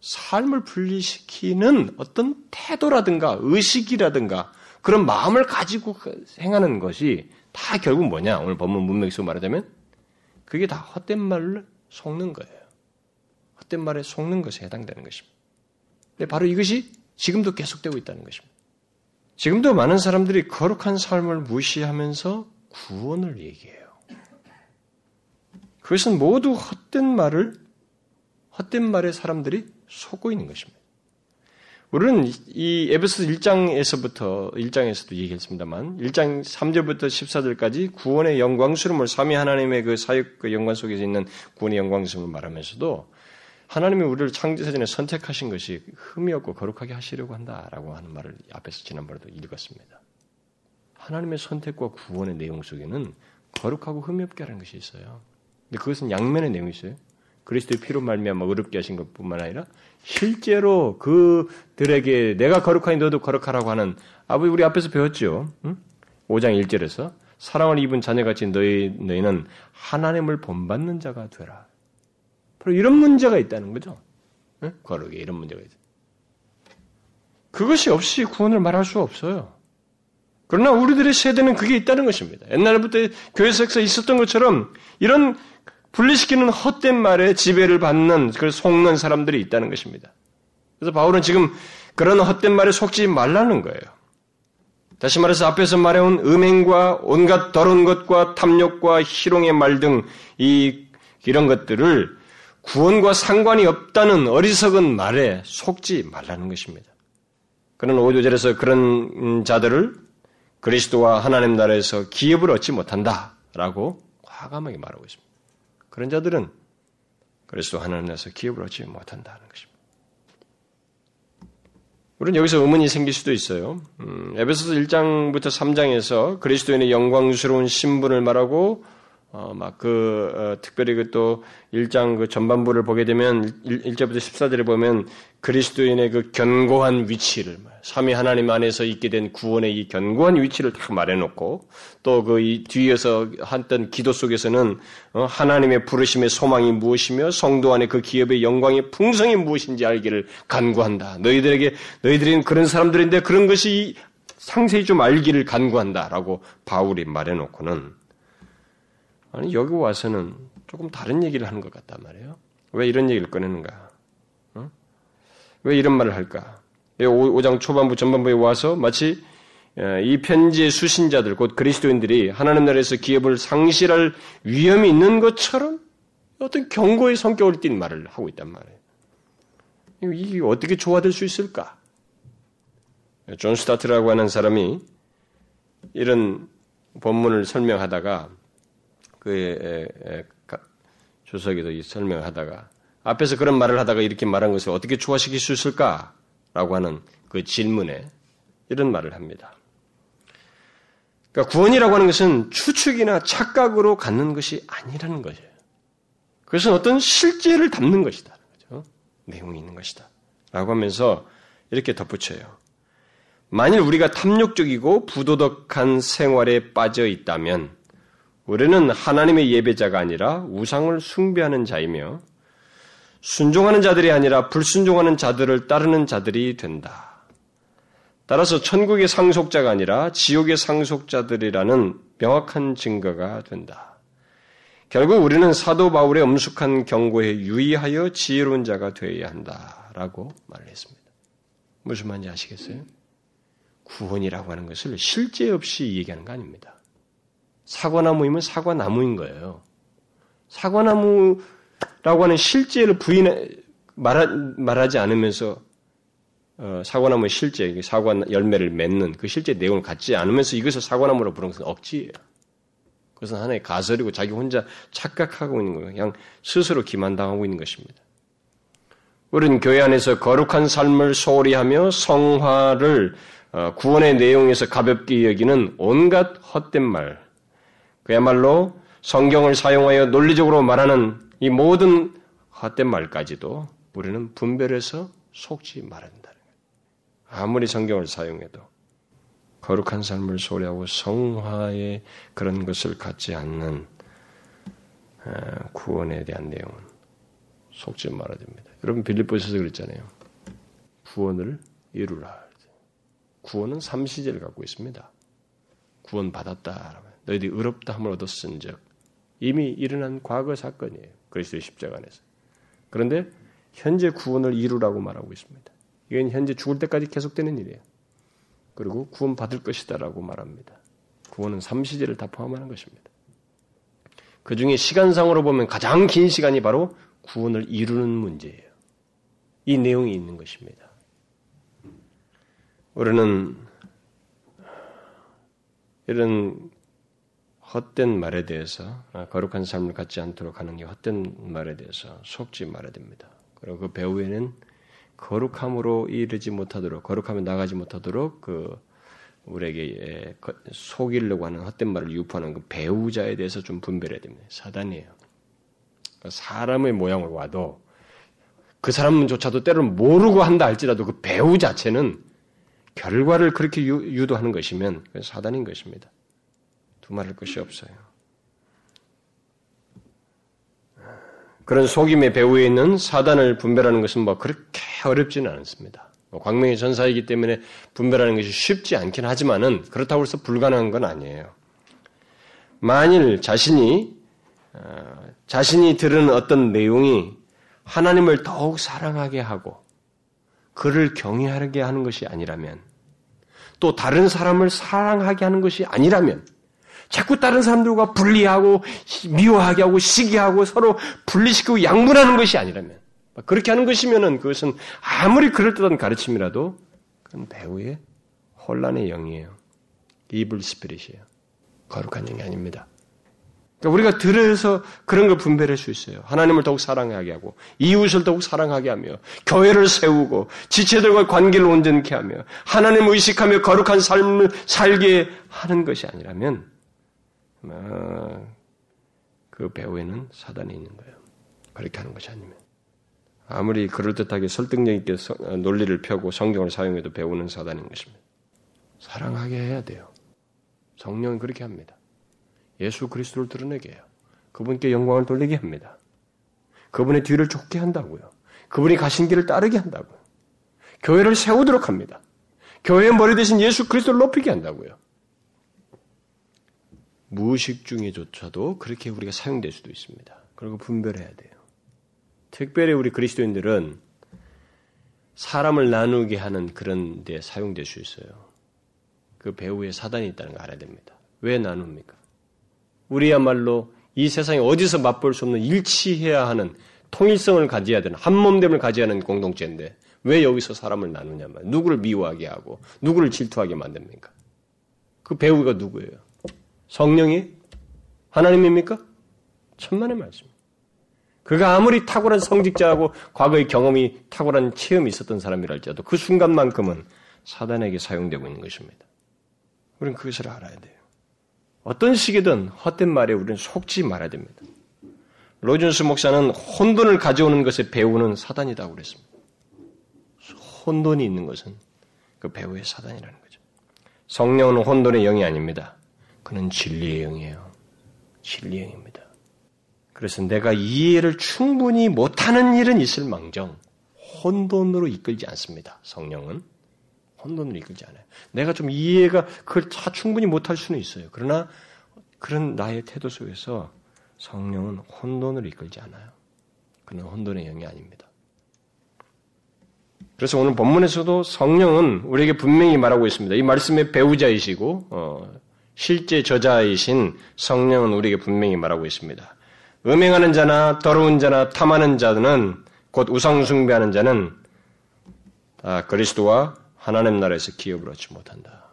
삶을 분리시키는 어떤 태도라든가 의식이라든가 그런 마음을 가지고 행하는 것이 다 결국 뭐냐? 오늘 본문 문맥에서 말하자면 그게 다 헛된 말을 속는 거예요. 헛된 말에 속는 것에 해당되는 것입니다. 근데 바로 이것이 지금도 계속되고 있다는 것입니다. 지금도 많은 사람들이 거룩한 삶을 무시하면서 구원을 얘기해요. 그것은 모두 헛된 말을 헛된 말에 사람들이 속고 있는 것입니다. 우리는 이 에베소 1장에서부터 1장에서도 얘기했습니다만 1장 3절부터 14절까지 구원의 영광스러움을 삼위 하나님의 그 사역 그 영광 속에서 있는 구원의 영광스러움을 말하면서도 하나님이 우리를 창조사전에 선택하신 것이 흠이 없고 거룩하게 하시려고 한다라고 하는 말을 앞에서 지난번에도 읽었습니다. 하나님의 선택과 구원의 내용 속에는 거룩하고 흠이 없게 하는 것이 있어요. 근데 그것은 양면의 내용이 있어요. 그리스도의 피로 말미암아 어렵게 하신 것뿐만 아니라 실제로 그들에게 내가 거룩하니 너도 거룩하라고 하는 아버지 우리 앞에서 배웠죠. 응? 5장 1절에서 사랑을 입은 자녀같이 너희 너희는 하나님을 본받는 자가 되라. 바로 이런 문제가 있다는 거죠. 응? 거룩에 이런 문제가 있어. 그것이 없이 구원을 말할 수 없어요. 그러나 우리들의 세대는 그게 있다는 것입니다. 옛날부터 교회에서 있었던 것처럼 이런 분리시키는 헛된 말에 지배를 받는 그걸 속는 사람들이 있다는 것입니다. 그래서 바울은 지금 그런 헛된 말에 속지 말라는 거예요. 다시 말해서 앞에서 말해온 음행과 온갖 더러운 것과 탐욕과 희롱의 말 등 이 이런 것들을 구원과 상관이 없다는 어리석은 말에 속지 말라는 것입니다. 그는 5조절에서 그런 자들을 그리스도와 하나님 나라에서 기업을 얻지 못한다라고 과감하게 말하고 있습니다. 그런 자들은 그리스도 하나님에서 기업을 얻지 못한다는 것입니다. 우리는 여기서 의문이 생길 수도 있어요. 음, 에베소서 1장부터 3장에서 그리스도인의 영광스러운 신분을 말하고 어, 막 그 어, 특별히 그또 1장 그 전반부를 보게 되면 1, 절부터 14절에 보면 그리스도인의 그 견고한 위치를 삼위 하나님 안에서 있게 된 구원의 이 견고한 위치를 딱 말해놓고 또그 뒤에서 한던 기도 속에서는 어, 하나님의 부르심의 소망이 무엇이며 성도 안에 그 기업의 영광의 풍성이 무엇인지 알기를 간구한다. 너희들에게 너희들은 그런 사람들인데 그런 것이 상세히 좀 알기를 간구한다 라고 바울이 말해놓고는 아니 여기 와서는 조금 다른 얘기를 하는 것 같단 말이에요. 왜 이런 얘기를 꺼내는가? 어? 왜 이런 말을 할까? 5장 초반부 전반부에 와서 마치 이 편지의 수신자들 곧 그리스도인들이 하나님 나라에서 기업을 상실할 위험이 있는 것처럼 어떤 경고의 성격을 띤 말을 하고 있단 말이에요. 이게 어떻게 조화될 수 있을까? 존 스토트라고 하는 사람이 이런 본문을 설명하다가 그 주석에도 설명하다가 앞에서 그런 말을 하다가 이렇게 말한 것을 어떻게 조화시킬 수 있을까라고 하는 그 질문에 이런 말을 합니다. 그러니까 구원이라고 하는 것은 추측이나 착각으로 갖는 것이 아니라는 것이에요. 그것은 어떤 실제를 담는 것이다. 그죠? 내용이 있는 것이다. 라고 하면서 이렇게 덧붙여요. 만일 우리가 탐욕적이고 부도덕한 생활에 빠져 있다면 우리는 하나님의 예배자가 아니라 우상을 숭배하는 자이며 순종하는 자들이 아니라 불순종하는 자들을 따르는 자들이 된다. 따라서 천국의 상속자가 아니라 지옥의 상속자들이라는 명확한 증거가 된다. 결국 우리는 사도 바울의 엄숙한 경고에 유의하여 지혜로운 자가 되어야 한다라고 말을 했습니다. 무슨 말인지 아시겠어요? 구원이라고 하는 것을 실제 없이 얘기하는 거 아닙니다. 사과나무이면 사과나무인 거예요. 사과나무라고 하는 실제를 부인 말하, 말하지 않으면서 어, 사과나무의 실제 사과 열매를 맺는 그 실제 내용을 갖지 않으면서 이것을 사과나무로 부르는 것은 억지예요. 그것은 하나의 가설이고 자기 혼자 착각하고 있는 거예요. 그냥 스스로 기만당하고 있는 것입니다. 우리는 교회 안에서 거룩한 삶을 소홀히 하며 성화를 어, 구원의 내용에서 가볍게 여기는 온갖 헛된 말, 그야말로 성경을 사용하여 논리적으로 말하는 이 모든 헛된 말까지도 우리는 분별해서 속지 말아야 된다는 거예요. 아무리 성경을 사용해도 거룩한 삶을 소리하고 성화의 그런 것을 갖지 않는 구원에 대한 내용은 속지 말아야 됩니다. 여러분 빌립보에서 그랬잖아요. 구원을 이루라. 구원은 삼시제를 갖고 있습니다. 구원 받았다. 너희들이 의롭다 함을 얻었은즉 이미 일어난 과거 사건이에요. 그리스도의 십자가 안에서. 그런데 현재 구원을 이루라고 말하고 있습니다. 이건 현재 죽을 때까지 계속되는 일이에요. 그리고 구원 받을 것이다라고 말합니다. 구원은 삼시제를 다 포함하는 것입니다. 그 중에 시간상으로 보면 가장 긴 시간이 바로 구원을 이루는 문제예요. 이 내용이 있는 것입니다. 우리는 이런 헛된 말에 대해서 거룩한 삶을 갖지 않도록 하는 이 헛된 말에 대해서 속지 말아야 됩니다. 그리고 그 배후에는 거룩함으로 이르지 못하도록 거룩함에 나가지 못하도록 그 우리에게 속이려고 하는 헛된 말을 유포하는 그 배우자에 대해서 좀 분별해야 됩니다. 사단이에요. 그러니까 사람의 모양을 와도 그 사람조차도 때로는 모르고 한다 할지라도 그 배우 자체는 결과를 그렇게 유, 도하는 것이면 사단인 것입니다. 두말할 것이 없어요. 그런 속임의 배후에 있는 사단을 분별하는 것은 뭐 그렇게 어렵지는 않습니다. 뭐 광명의 전사이기 때문에 분별하는 것이 쉽지 않긴 하지만은 그렇다고 해서 불가능한 건 아니에요. 만일 자신이 어, 자신이 들은 어떤 내용이 하나님을 더욱 사랑하게 하고 그를 경외하게 하는 것이 아니라면 또 다른 사람을 사랑하게 하는 것이 아니라면 자꾸 다른 사람들과 분리하고 미워하게 하고 시기하고 서로 분리시키고 양분하는 것이 아니라면 그렇게 하는 것이면은 그것은 아무리 그럴듯한 가르침이라도 그건 배우의 혼란의 영이에요. 이블 스피릿이에요. 거룩한 영이 아닙니다. 그러니까 우리가 들어서 그런 걸 분별할 수 있어요. 하나님을 더욱 사랑하게 하고 이웃을 더욱 사랑하게 하며 교회를 세우고 지체들과 관계를 온전케 하며 하나님을 의식하며 거룩한 삶을 살게 하는 것이 아니라면 그 배후에는 사단이 있는 거예요. 그렇게 하는 것이 아니면. 아무리 그럴듯하게 설득력 있게 논리를 펴고 성경을 사용해도 배우는 사단인 것입니다. 사랑하게 해야 돼요. 성령은 그렇게 합니다. 예수 그리스도를 드러내게 해요. 그분께 영광을 돌리게 합니다. 그분의 뒤를 쫓게 한다고요. 그분이 가신 길을 따르게 한다고요. 교회를 세우도록 합니다. 교회의 머리 대신 예수 그리스도를 높이게 한다고요. 무의식 중에조차도 그렇게 우리가 사용될 수도 있습니다. 그리고 분별해야 돼요. 특별히 우리 그리스도인들은 사람을 나누게 하는 그런 데 사용될 수 있어요. 그 배후에 사단이 있다는 걸 알아야 됩니다. 왜 나눕니까? 우리야말로 이 세상에 어디서 맛볼 수 없는 일치해야 하는 통일성을 가져야 되는 한몸됨을 가져야 하는 공동체인데 왜 여기서 사람을 나누냐면 누구를 미워하게 하고 누구를 질투하게 만듭니까? 그 배우가 누구예요? 성령이 하나님입니까? 천만의 말씀. 그가 아무리 탁월한 성직자하고 과거의 경험이 탁월한 체험이 있었던 사람이랄지라도 그 순간만큼은 사단에게 사용되고 있는 것입니다. 우리는 그것을 알아야 돼요. 어떤 식이든 헛된 말에 우리는 속지 말아야 됩니다. 로준스 목사는 혼돈을 가져오는 것에 배우는 사단이라고 그랬습니다. 혼돈이 있는 것은 그 배우의 사단이라는 거죠. 성령은 혼돈의 영이 아닙니다. 그는 진리의 영이에요. 진리의 영입니다. 그래서 내가 이해를 충분히 못하는 일은 있을 망정 혼돈으로 이끌지 않습니다. 성령은 혼돈으로 이끌지 않아요. 내가 좀 이해가 그걸 다 충분히 못할 수는 있어요. 그러나 그런 나의 태도 속에서 성령은 혼돈으로 이끌지 않아요. 그는 혼돈의 영이 아닙니다. 그래서 오늘 본문에서도 성령은 우리에게 분명히 말하고 있습니다. 이 말씀의 배우자이시고 어, 실제 저자이신 성령은 우리에게 분명히 말하고 있습니다. 음행하는 자나 더러운 자나 탐하는 자는 곧 우상숭배하는 자는 다 그리스도와 하나님 나라에서 기업을 얻지 못한다.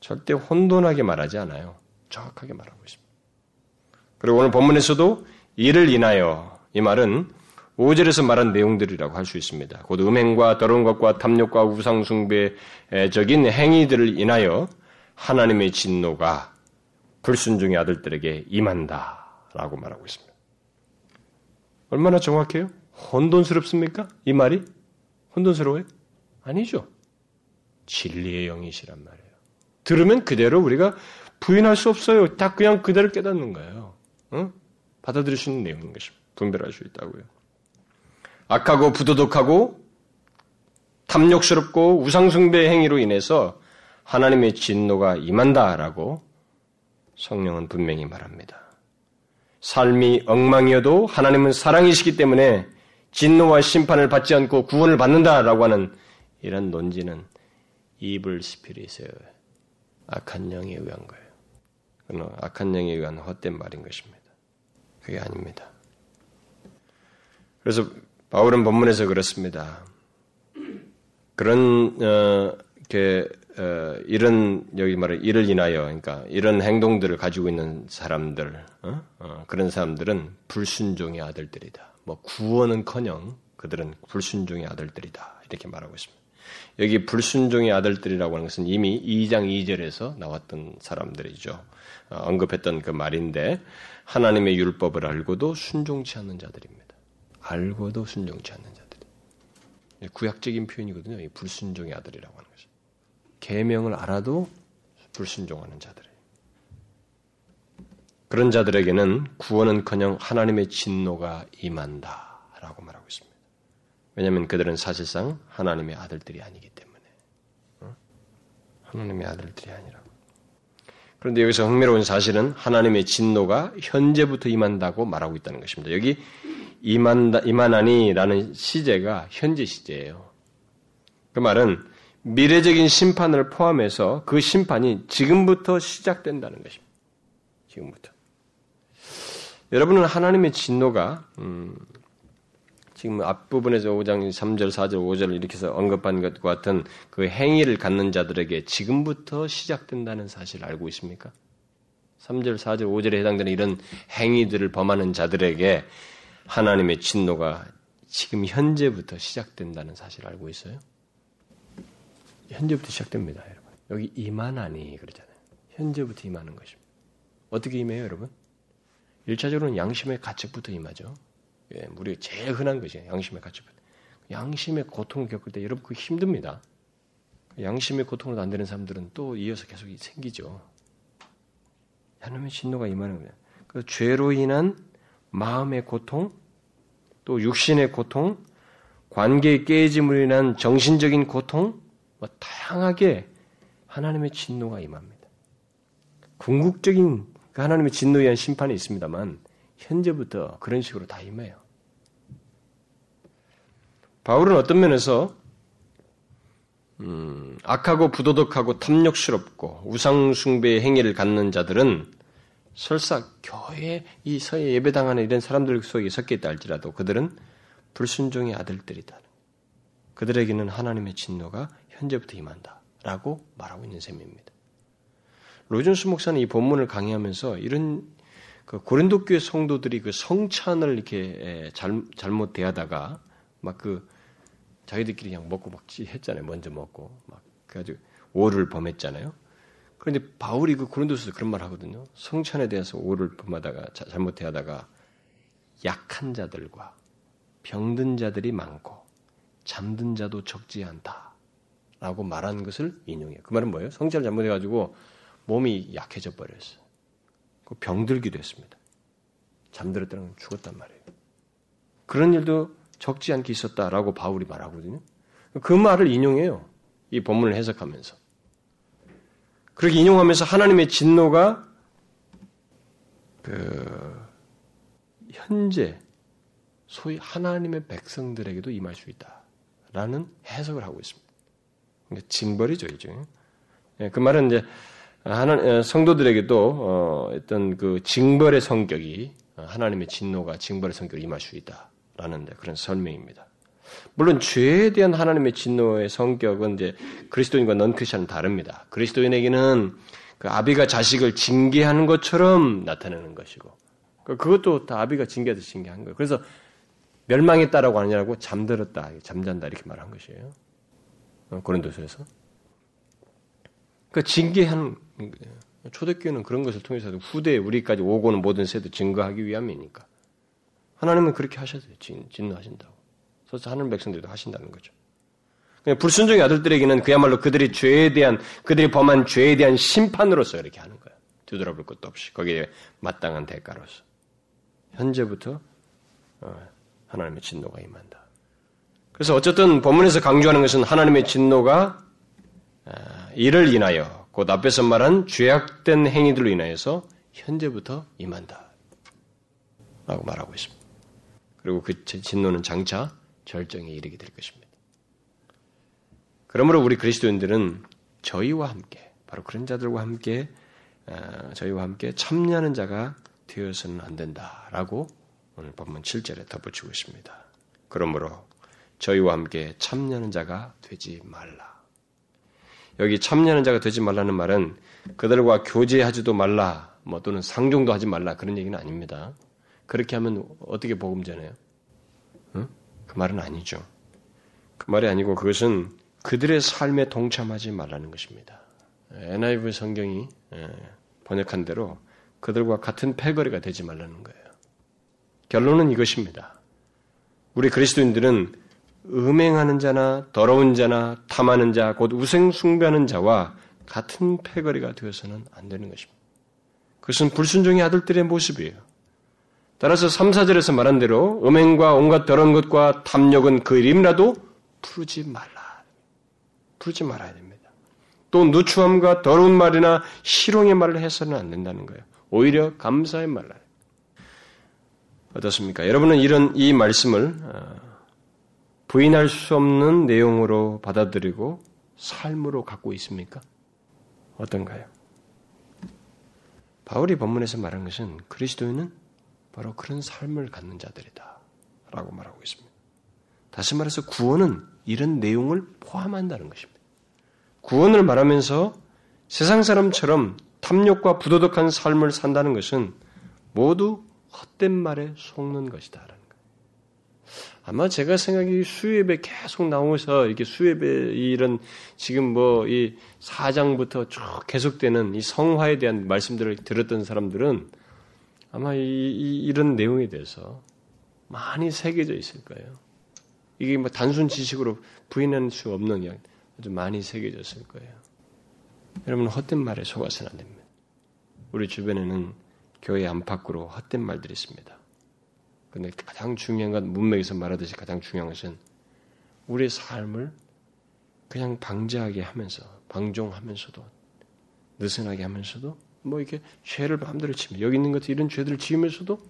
절대 혼돈하게 말하지 않아요. 정확하게 말하고 있습니다. 그리고 오늘 본문에서도 이를 인하여 이 말은 5절에서 말한 내용들이라고 할 수 있습니다. 곧 음행과 더러운 것과 탐욕과 우상숭배적인 행위들을 인하여 하나님의 진노가 불순종의 아들들에게 임한다라고 말하고 있습니다. 얼마나 정확해요? 혼돈스럽습니까? 이 말이? 혼돈스러워요? 아니죠. 진리의 영이시란 말이에요. 들으면 그대로 우리가 부인할 수 없어요. 딱 그냥 그대로 깨닫는 거예요. 응? 받아들일 수 있는 내용인 것입니다. 분별할 수 있다고요. 악하고 부도덕하고 탐욕스럽고 우상숭배 행위로 인해서 하나님의 진노가 임한다라고 성령은 분명히 말합니다. 삶이 엉망이어도 하나님은 사랑이시기 때문에 진노와 심판을 받지 않고 구원을 받는다라고 하는 이런 논지는 이블 스피릿의 악한 영에 의한 거예요. 그는 악한 영에 의한 헛된 말인 것입니다. 그게 아닙니다. 그래서 바울은 본문에서 그렇습니다. 그런 어, 이렇게 어, 이런 여기 말을 이를 인하여 그러니까 이런 행동들을 가지고 있는 사람들 어? 어, 그런 사람들은 불순종의 아들들이다. 뭐 구원은커녕 그들은 불순종의 아들들이다 이렇게 말하고 있습니다. 여기 불순종의 아들들이라고 하는 것은 이미 2장 2절에서 나왔던 사람들이죠. 어, 언급했던 그 말인데 하나님의 율법을 알고도 순종치 않는 자들입니다. 알고도 순종치 않는 자들. 구약적인 표현이거든요. 이 불순종의 아들이라고 하는. 계명을 알아도 불순종하는 자들이에요. 그런 자들에게는 구원은커녕 하나님의 진노가 임한다라고 말하고 있습니다. 왜냐하면 그들은 사실상 하나님의 아들들이 아니기 때문에 어? 하나님의 아들들이 아니라고. 그런데 여기서 흥미로운 사실은 하나님의 진노가 현재부터 임한다고 말하고 있다는 것입니다. 여기 임한다, 임하나니라는 시제가 현재 시제예요. 그 말은 미래적인 심판을 포함해서 그 심판이 지금부터 시작된다는 것입니다. 지금부터. 여러분은 하나님의 진노가 음, 지금 앞부분에서 5장 3절, 4절, 5절을 이렇게 해서 언급한 것과 같은 그 행위를 갖는 자들에게 지금부터 시작된다는 사실을 알고 있습니까? 3절, 4절, 5절에 해당되는 이런 행위들을 범하는 자들에게 하나님의 진노가 지금 현재부터 시작된다는 사실을 알고 있어요? 현재부터 시작됩니다, 여러분. 여기 임하나니 그러잖아요. 현재부터 임하는 것입니다. 어떻게 임해요, 여러분? 1차적으로는 양심의 가책부터 임하죠. 예, 우리 제일 흔한 것이에요. 양심의 가책부터. 양심의 고통을 겪을 때 여러분 그 힘듭니다. 양심의 고통으로 안 되는 사람들은 또 이어서 계속 생기죠. 하나님의 진노가 임하는 거예요. 그 죄로 인한 마음의 고통, 또 육신의 고통, 관계의 깨짐으로 인한 정신적인 고통, 뭐 다양하게 하나님의 진노가 임합니다. 궁극적인 그 하나님의 진노에 의한 심판이 있습니다만 현재부터 그런 식으로 다 임해요. 바울은 어떤 면에서 음, 악하고 부도덕하고 탐욕스럽고 우상숭배의 행위를 갖는 자들은 설사 교회 이 서예 예배당하는 이런 사람들 속에 섞여 있다 할지라도 그들은 불순종의 아들들이다. 그들에게는 하나님의 진노가 현재부터 임한다 라고 말하고 있는 셈입니다. 로준스 목사는 이 본문을 강의하면서 이런 그 고린도 교회 성도들이 그 성찬을 이렇게 잘, 잘못 대하다가 막 그 자기들끼리 그냥 먹고 막 했잖아요. 먼저 먹고 막 그래가지고 오를 범했잖아요. 그런데 바울이 그 고린도서에서 그런 말 하거든요. 성찬에 대해서 오를 범하다가 잘못해하다가 약한 자들과 병든 자들이 많고 잠든 자도 적지 않다 라고 말한 것을 인용해요. 그 말은 뭐예요? 성찬을 잘못해가지고 몸이 약해져 버렸어요. 그 병들기도 했습니다. 잠들었다는 죽었단 말이에요. 그런 일도 적지 않게 있었다라고 바울이 말하거든요. 그 말을 인용해요. 이 본문을 해석하면서. 그렇게 인용하면서 하나님의 진노가 그 현재 소위 하나님의 백성들에게도 임할 수 있다라는 해석을 하고 있습니다. 징벌이죠, 이제. 예, 그 말은 이제 하나 어, 성도들에게도 어, 어떤 그 징벌의 성격이 하나님의 진노가 징벌의 성격이 임할 수 있다라는 그런 설명입니다. 물론 죄에 대한 하나님의 진노의 성격은 이제 그리스도인과 넌크리스천은 다릅니다. 그리스도인에게는 그 아비가 자식을 징계하는 것처럼 나타나는 것이고 그 그것도 다 아비가 징계해서 징계한 거예요. 그래서 멸망했다라고 하느냐고 잠들었다, 잠잔다 이렇게 말한 것이에요. 어, 고린도서에서. 그 징계하는 초대교회는 그런 것을 통해서 후대에 우리까지 오고 는 모든 세도 증거하기 위함이니까 하나님은 그렇게 하셔도 진, 진노하신다고. 그래서 하는 백성들도 하신다는 거죠. 불순종의 아들들에게는 그야말로 그들의 죄에 대한 그들이 범한 죄에 대한 심판으로서 이렇게 하는 거예요. 뒤돌아볼 것도 없이 거기에 마땅한 대가로서 현재부터 어, 하나님의 진노가 임한다. 그래서 어쨌든 본문에서 강조하는 것은 하나님의 진노가 어, 이를 인하여 곧 앞에서 말한 죄악된 행위들로 인하여서 현재부터 임한다. 라고 말하고 있습니다. 그리고 그 진노는 장차 절정에 이르게 될 것입니다. 그러므로 우리 그리스도인들은 저희와 함께 바로 그런 자들과 함께 어, 저희와 함께 참여하는 자가 되어서는 안 된다라고 오늘 본문 7절에 덧붙이고 있습니다. 그러므로 저희와 함께 참여하는 자가 되지 말라. 여기 참여하는 자가 되지 말라는 말은 그들과 교제하지도 말라, 뭐 또는 상종도 하지 말라 그런 얘기는 아닙니다. 그렇게 하면 어떻게 복음 전해요? 응? 그 말은 아니죠. 그 말이 아니고 그것은 그들의 삶에 동참하지 말라는 것입니다. NIV 성경이 예, 번역한 대로 그들과 같은 패거리가 되지 말라는 거예요. 결론은 이것입니다. 우리 그리스도인들은 음행하는 자나 더러운 자나 탐하는 자, 곧 우생 숭배하는 자와 같은 패거리가 되어서는 안 되는 것입니다. 그것은 불순종의 아들들의 모습이에요. 따라서 3, 4절에서 말한 대로 음행과 온갖 더러운 것과 탐욕은 그 이름이라도 풀지 말라. 풀지 말아야 됩니다. 또 누추함과 더러운 말이나 희롱의 말을 해서는 안 된다는 거예요. 오히려 감사의 말을. 어떻습니까? 여러분은 이런 이 말씀을 어, 부인할 수 없는 내용으로 받아들이고 삶으로 갖고 있습니까? 어떤가요? 바울이 본문에서 말한 것은 그리스도인은 바로 그런 삶을 갖는 자들이다. 라고 말하고 있습니다. 다시 말해서 구원은 이런 내용을 포함한다는 것입니다. 구원을 말하면서 세상 사람처럼 탐욕과 부도덕한 삶을 산다는 것은 모두 헛된 말에 속는 것이다 라는 거예요. 아마 제가 생각이 수협에 계속 나오면서 이렇게 수협에 이런 지금 뭐 이 사장부터 쭉 계속되는 이 성화에 대한 말씀들을 들었던 사람들은 아마 이, 이, 이런 내용에 대해서 많이 새겨져 있을 거예요. 이게 뭐 단순 지식으로 부인할 수 없는 아주 많이 새겨졌을 거예요. 여러분 헛된 말에 속아서는 안 됩니다. 우리 주변에는 교회 안팎으로 헛된 말들이 있습니다. 근데 가장 중요한 건 문맥에서 말하듯이 가장 중요한 것은 우리의 삶을 그냥 방지하게 하면서 방종하면서도 느슨하게 하면서도 뭐 이렇게 죄를 마음대로 치면 여기 있는 것들 이런 죄들을 지으면서도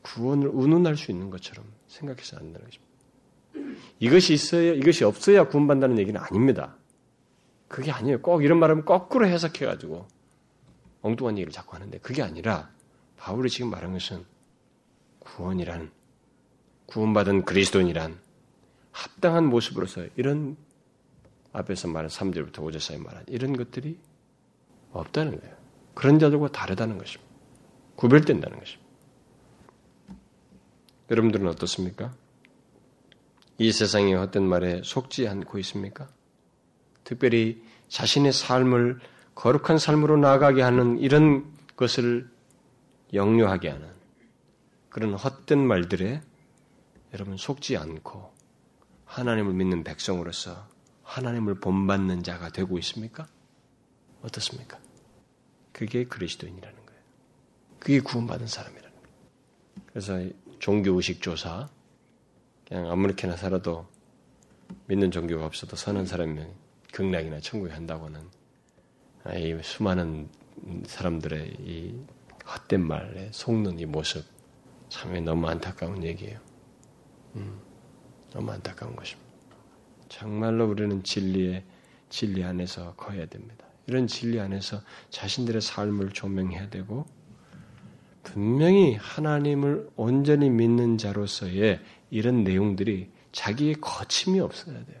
구원을 운운할 수 있는 것처럼 생각해서 안 된다는 것입니다. 이것이 있어야 이것이 없어야 구원받는다는 얘기는 아닙니다. 그게 아니에요. 꼭 이런 말하면 거꾸로 해석해가지고 엉뚱한 얘기를 자꾸 하는데 그게 아니라 바울이 지금 말한 것은 구원이란 구원받은 그리스도인이란 합당한 모습으로서 이런 앞에서 말한 3절부터 5절 사이 말한 이런 것들이 없다는 거예요. 그런 자들과 다르다는 것입니다. 구별된다는 것입니다. 여러분들은 어떻습니까? 이 세상의 헛된 말에 속지 않고 있습니까? 특별히 자신의 삶을 거룩한 삶으로 나아가게 하는 이런 것을 역류하게 하는 그런 헛된 말들에 여러분 속지 않고 하나님을 믿는 백성으로서 하나님을 본받는 자가 되고 있습니까? 어떻습니까? 그게 그리스도인이라는 거예요. 그게 구원받은 사람이라는 거예요. 그래서 종교 의식 조사, 그냥 아무렇게나 살아도 믿는 종교가 없어도 선한 사람이 극락이나 천국에 한다고는 이 수많은 사람들의 이 헛된 말에 속는 이 모습 참 너무 안타까운 얘기예요. 음, 너무 안타까운 것입니다. 정말로 우리는 진리의 진리 안에서 커야 됩니다. 이런 진리 안에서 자신들의 삶을 조명해야 되고 분명히 하나님을 온전히 믿는 자로서의 이런 내용들이 자기의 거침이 없어야 돼요.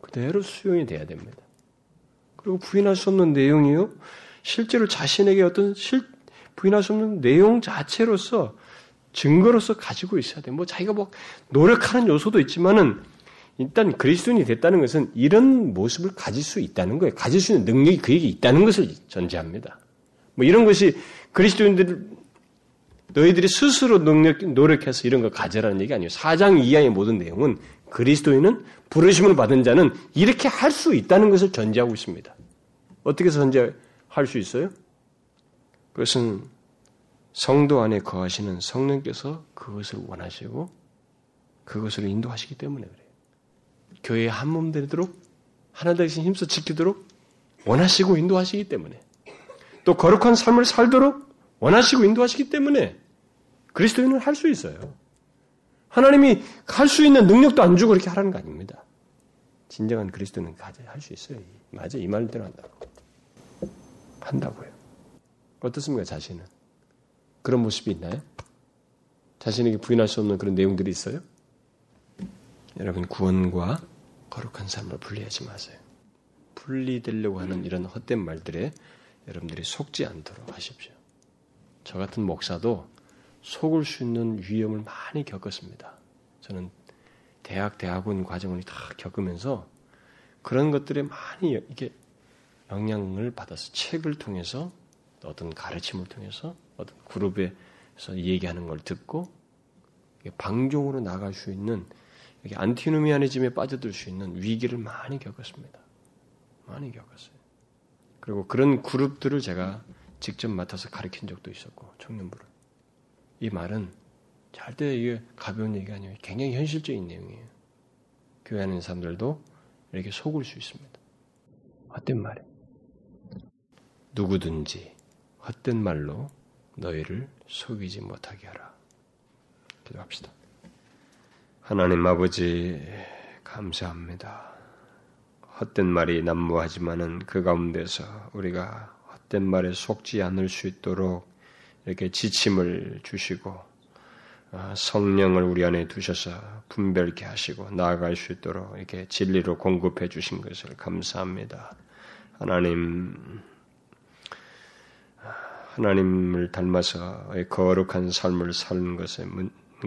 그대로 수용이 돼야 됩니다. 그리고 부인할 수 없는 내용이요. 실제로 자신에게 어떤 실, 부인할 수 없는 내용 자체로서 증거로서 가지고 있어야 돼. 뭐 자기가 뭐 노력하는 요소도 있지만은 일단 그리스도인이 됐다는 것은 이런 모습을 가질 수 있다는 거예요. 가질 수 있는 능력이 그에게 있다는 것을 전제합니다. 뭐 이런 것이 그리스도인들 너희들이 스스로 능력, 노력해서 이런 걸 가져라는 얘기 아니에요. 사장 이하의 모든 내용은 그리스도인은 부르심을 받은 자는 이렇게 할 수 있다는 것을 전제하고 있습니다. 어떻게 전제할 수 있어요? 그것은 성도 안에 거하시는 성령께서 그것을 원하시고 그것을 인도하시기 때문에 그래요. 교회의 한 몸 되도록 하나 되신 힘써 지키도록 원하시고 인도하시기 때문에 또 거룩한 삶을 살도록 원하시고 인도하시기 때문에 그리스도인은 할 수 있어요. 하나님이 할 수 있는 능력도 안 주고 그렇게 하라는 거 아닙니다. 진정한 그리스도는 할 수 있어요. 맞아, 이 말대로 한다고. 한다고요. 어떻습니까, 자신은? 그런 모습이 있나요? 자신에게 부인할 수 없는 그런 내용들이 있어요? 여러분, 구원과 거룩한 삶을 분리하지 마세요. 분리되려고 하는 이런 헛된 말들에 여러분들이 속지 않도록 하십시오. 저 같은 목사도 속을 수 있는 위험을 많이 겪었습니다. 저는 대학, 대학원 과정을 다 겪으면서 그런 것들에 많이 이게 영향을 받아서 책을 통해서 어떤 가르침을 통해서 어떤 그룹에서 얘기하는 걸 듣고 방종으로 나갈 수 있는 안티노미아니즘에 빠져들 수 있는 위기를 많이 겪었습니다. 많이 겪었어요. 그리고 그런 그룹들을 제가 직접 맡아서 가르친 적도 있었고 청년부를. 이 말은 절대 이게 가벼운 얘기가 아니에요. 굉장히 현실적인 내용이에요. 교회 하는 사람들도 이렇게 속을 수 있습니다. 헛된 말에 누구든지 헛된 말로 너희를 속이지 못하게 하라. 기도합시다. 하나님 아버지 감사합니다. 헛된 말이 난무하지만은 그 가운데서 우리가 헛된 말에 속지 않을 수 있도록 이렇게 지침을 주시고 아, 성령을 우리 안에 두셔서 분별케 하시고 나아갈 수 있도록 이렇게 진리로 공급해 주신 것을 감사합니다. 하나님 하나님을 닮아서 거룩한 삶을 사는 것에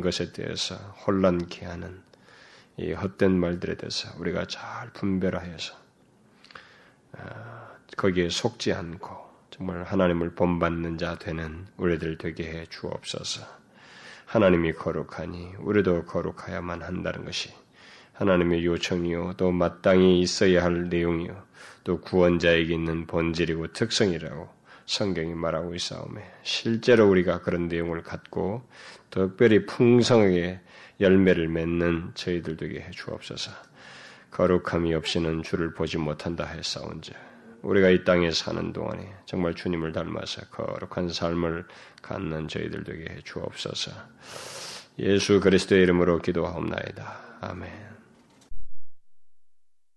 것에 대해서 혼란케 하는 이 헛된 말들에 대해서 우리가 잘 분별하여서 아, 거기에 속지 않고 정말 하나님을 본받는 자 되는 우리들 되게 해 주옵소서. 하나님이 거룩하니 우리도 거룩하야만 한다는 것이 하나님의 요청이요 또 마땅히 있어야 할 내용이요 또 구원자에게 있는 본질이고 특성이라고 성경이 말하고 있사오매 실제로 우리가 그런 내용을 갖고 특별히 풍성하게 열매를 맺는 저희들 되게 해 주옵소서. 거룩함이 없이는 주를 보지 못한다 했사온즉 우리가 이 땅에 사는 동안에 정말 주님을 닮아서 거룩한 삶을 갖는 저희들 되게 해 주옵소서. 예수 그리스도의 이름으로 기도하옵나이다. 아멘.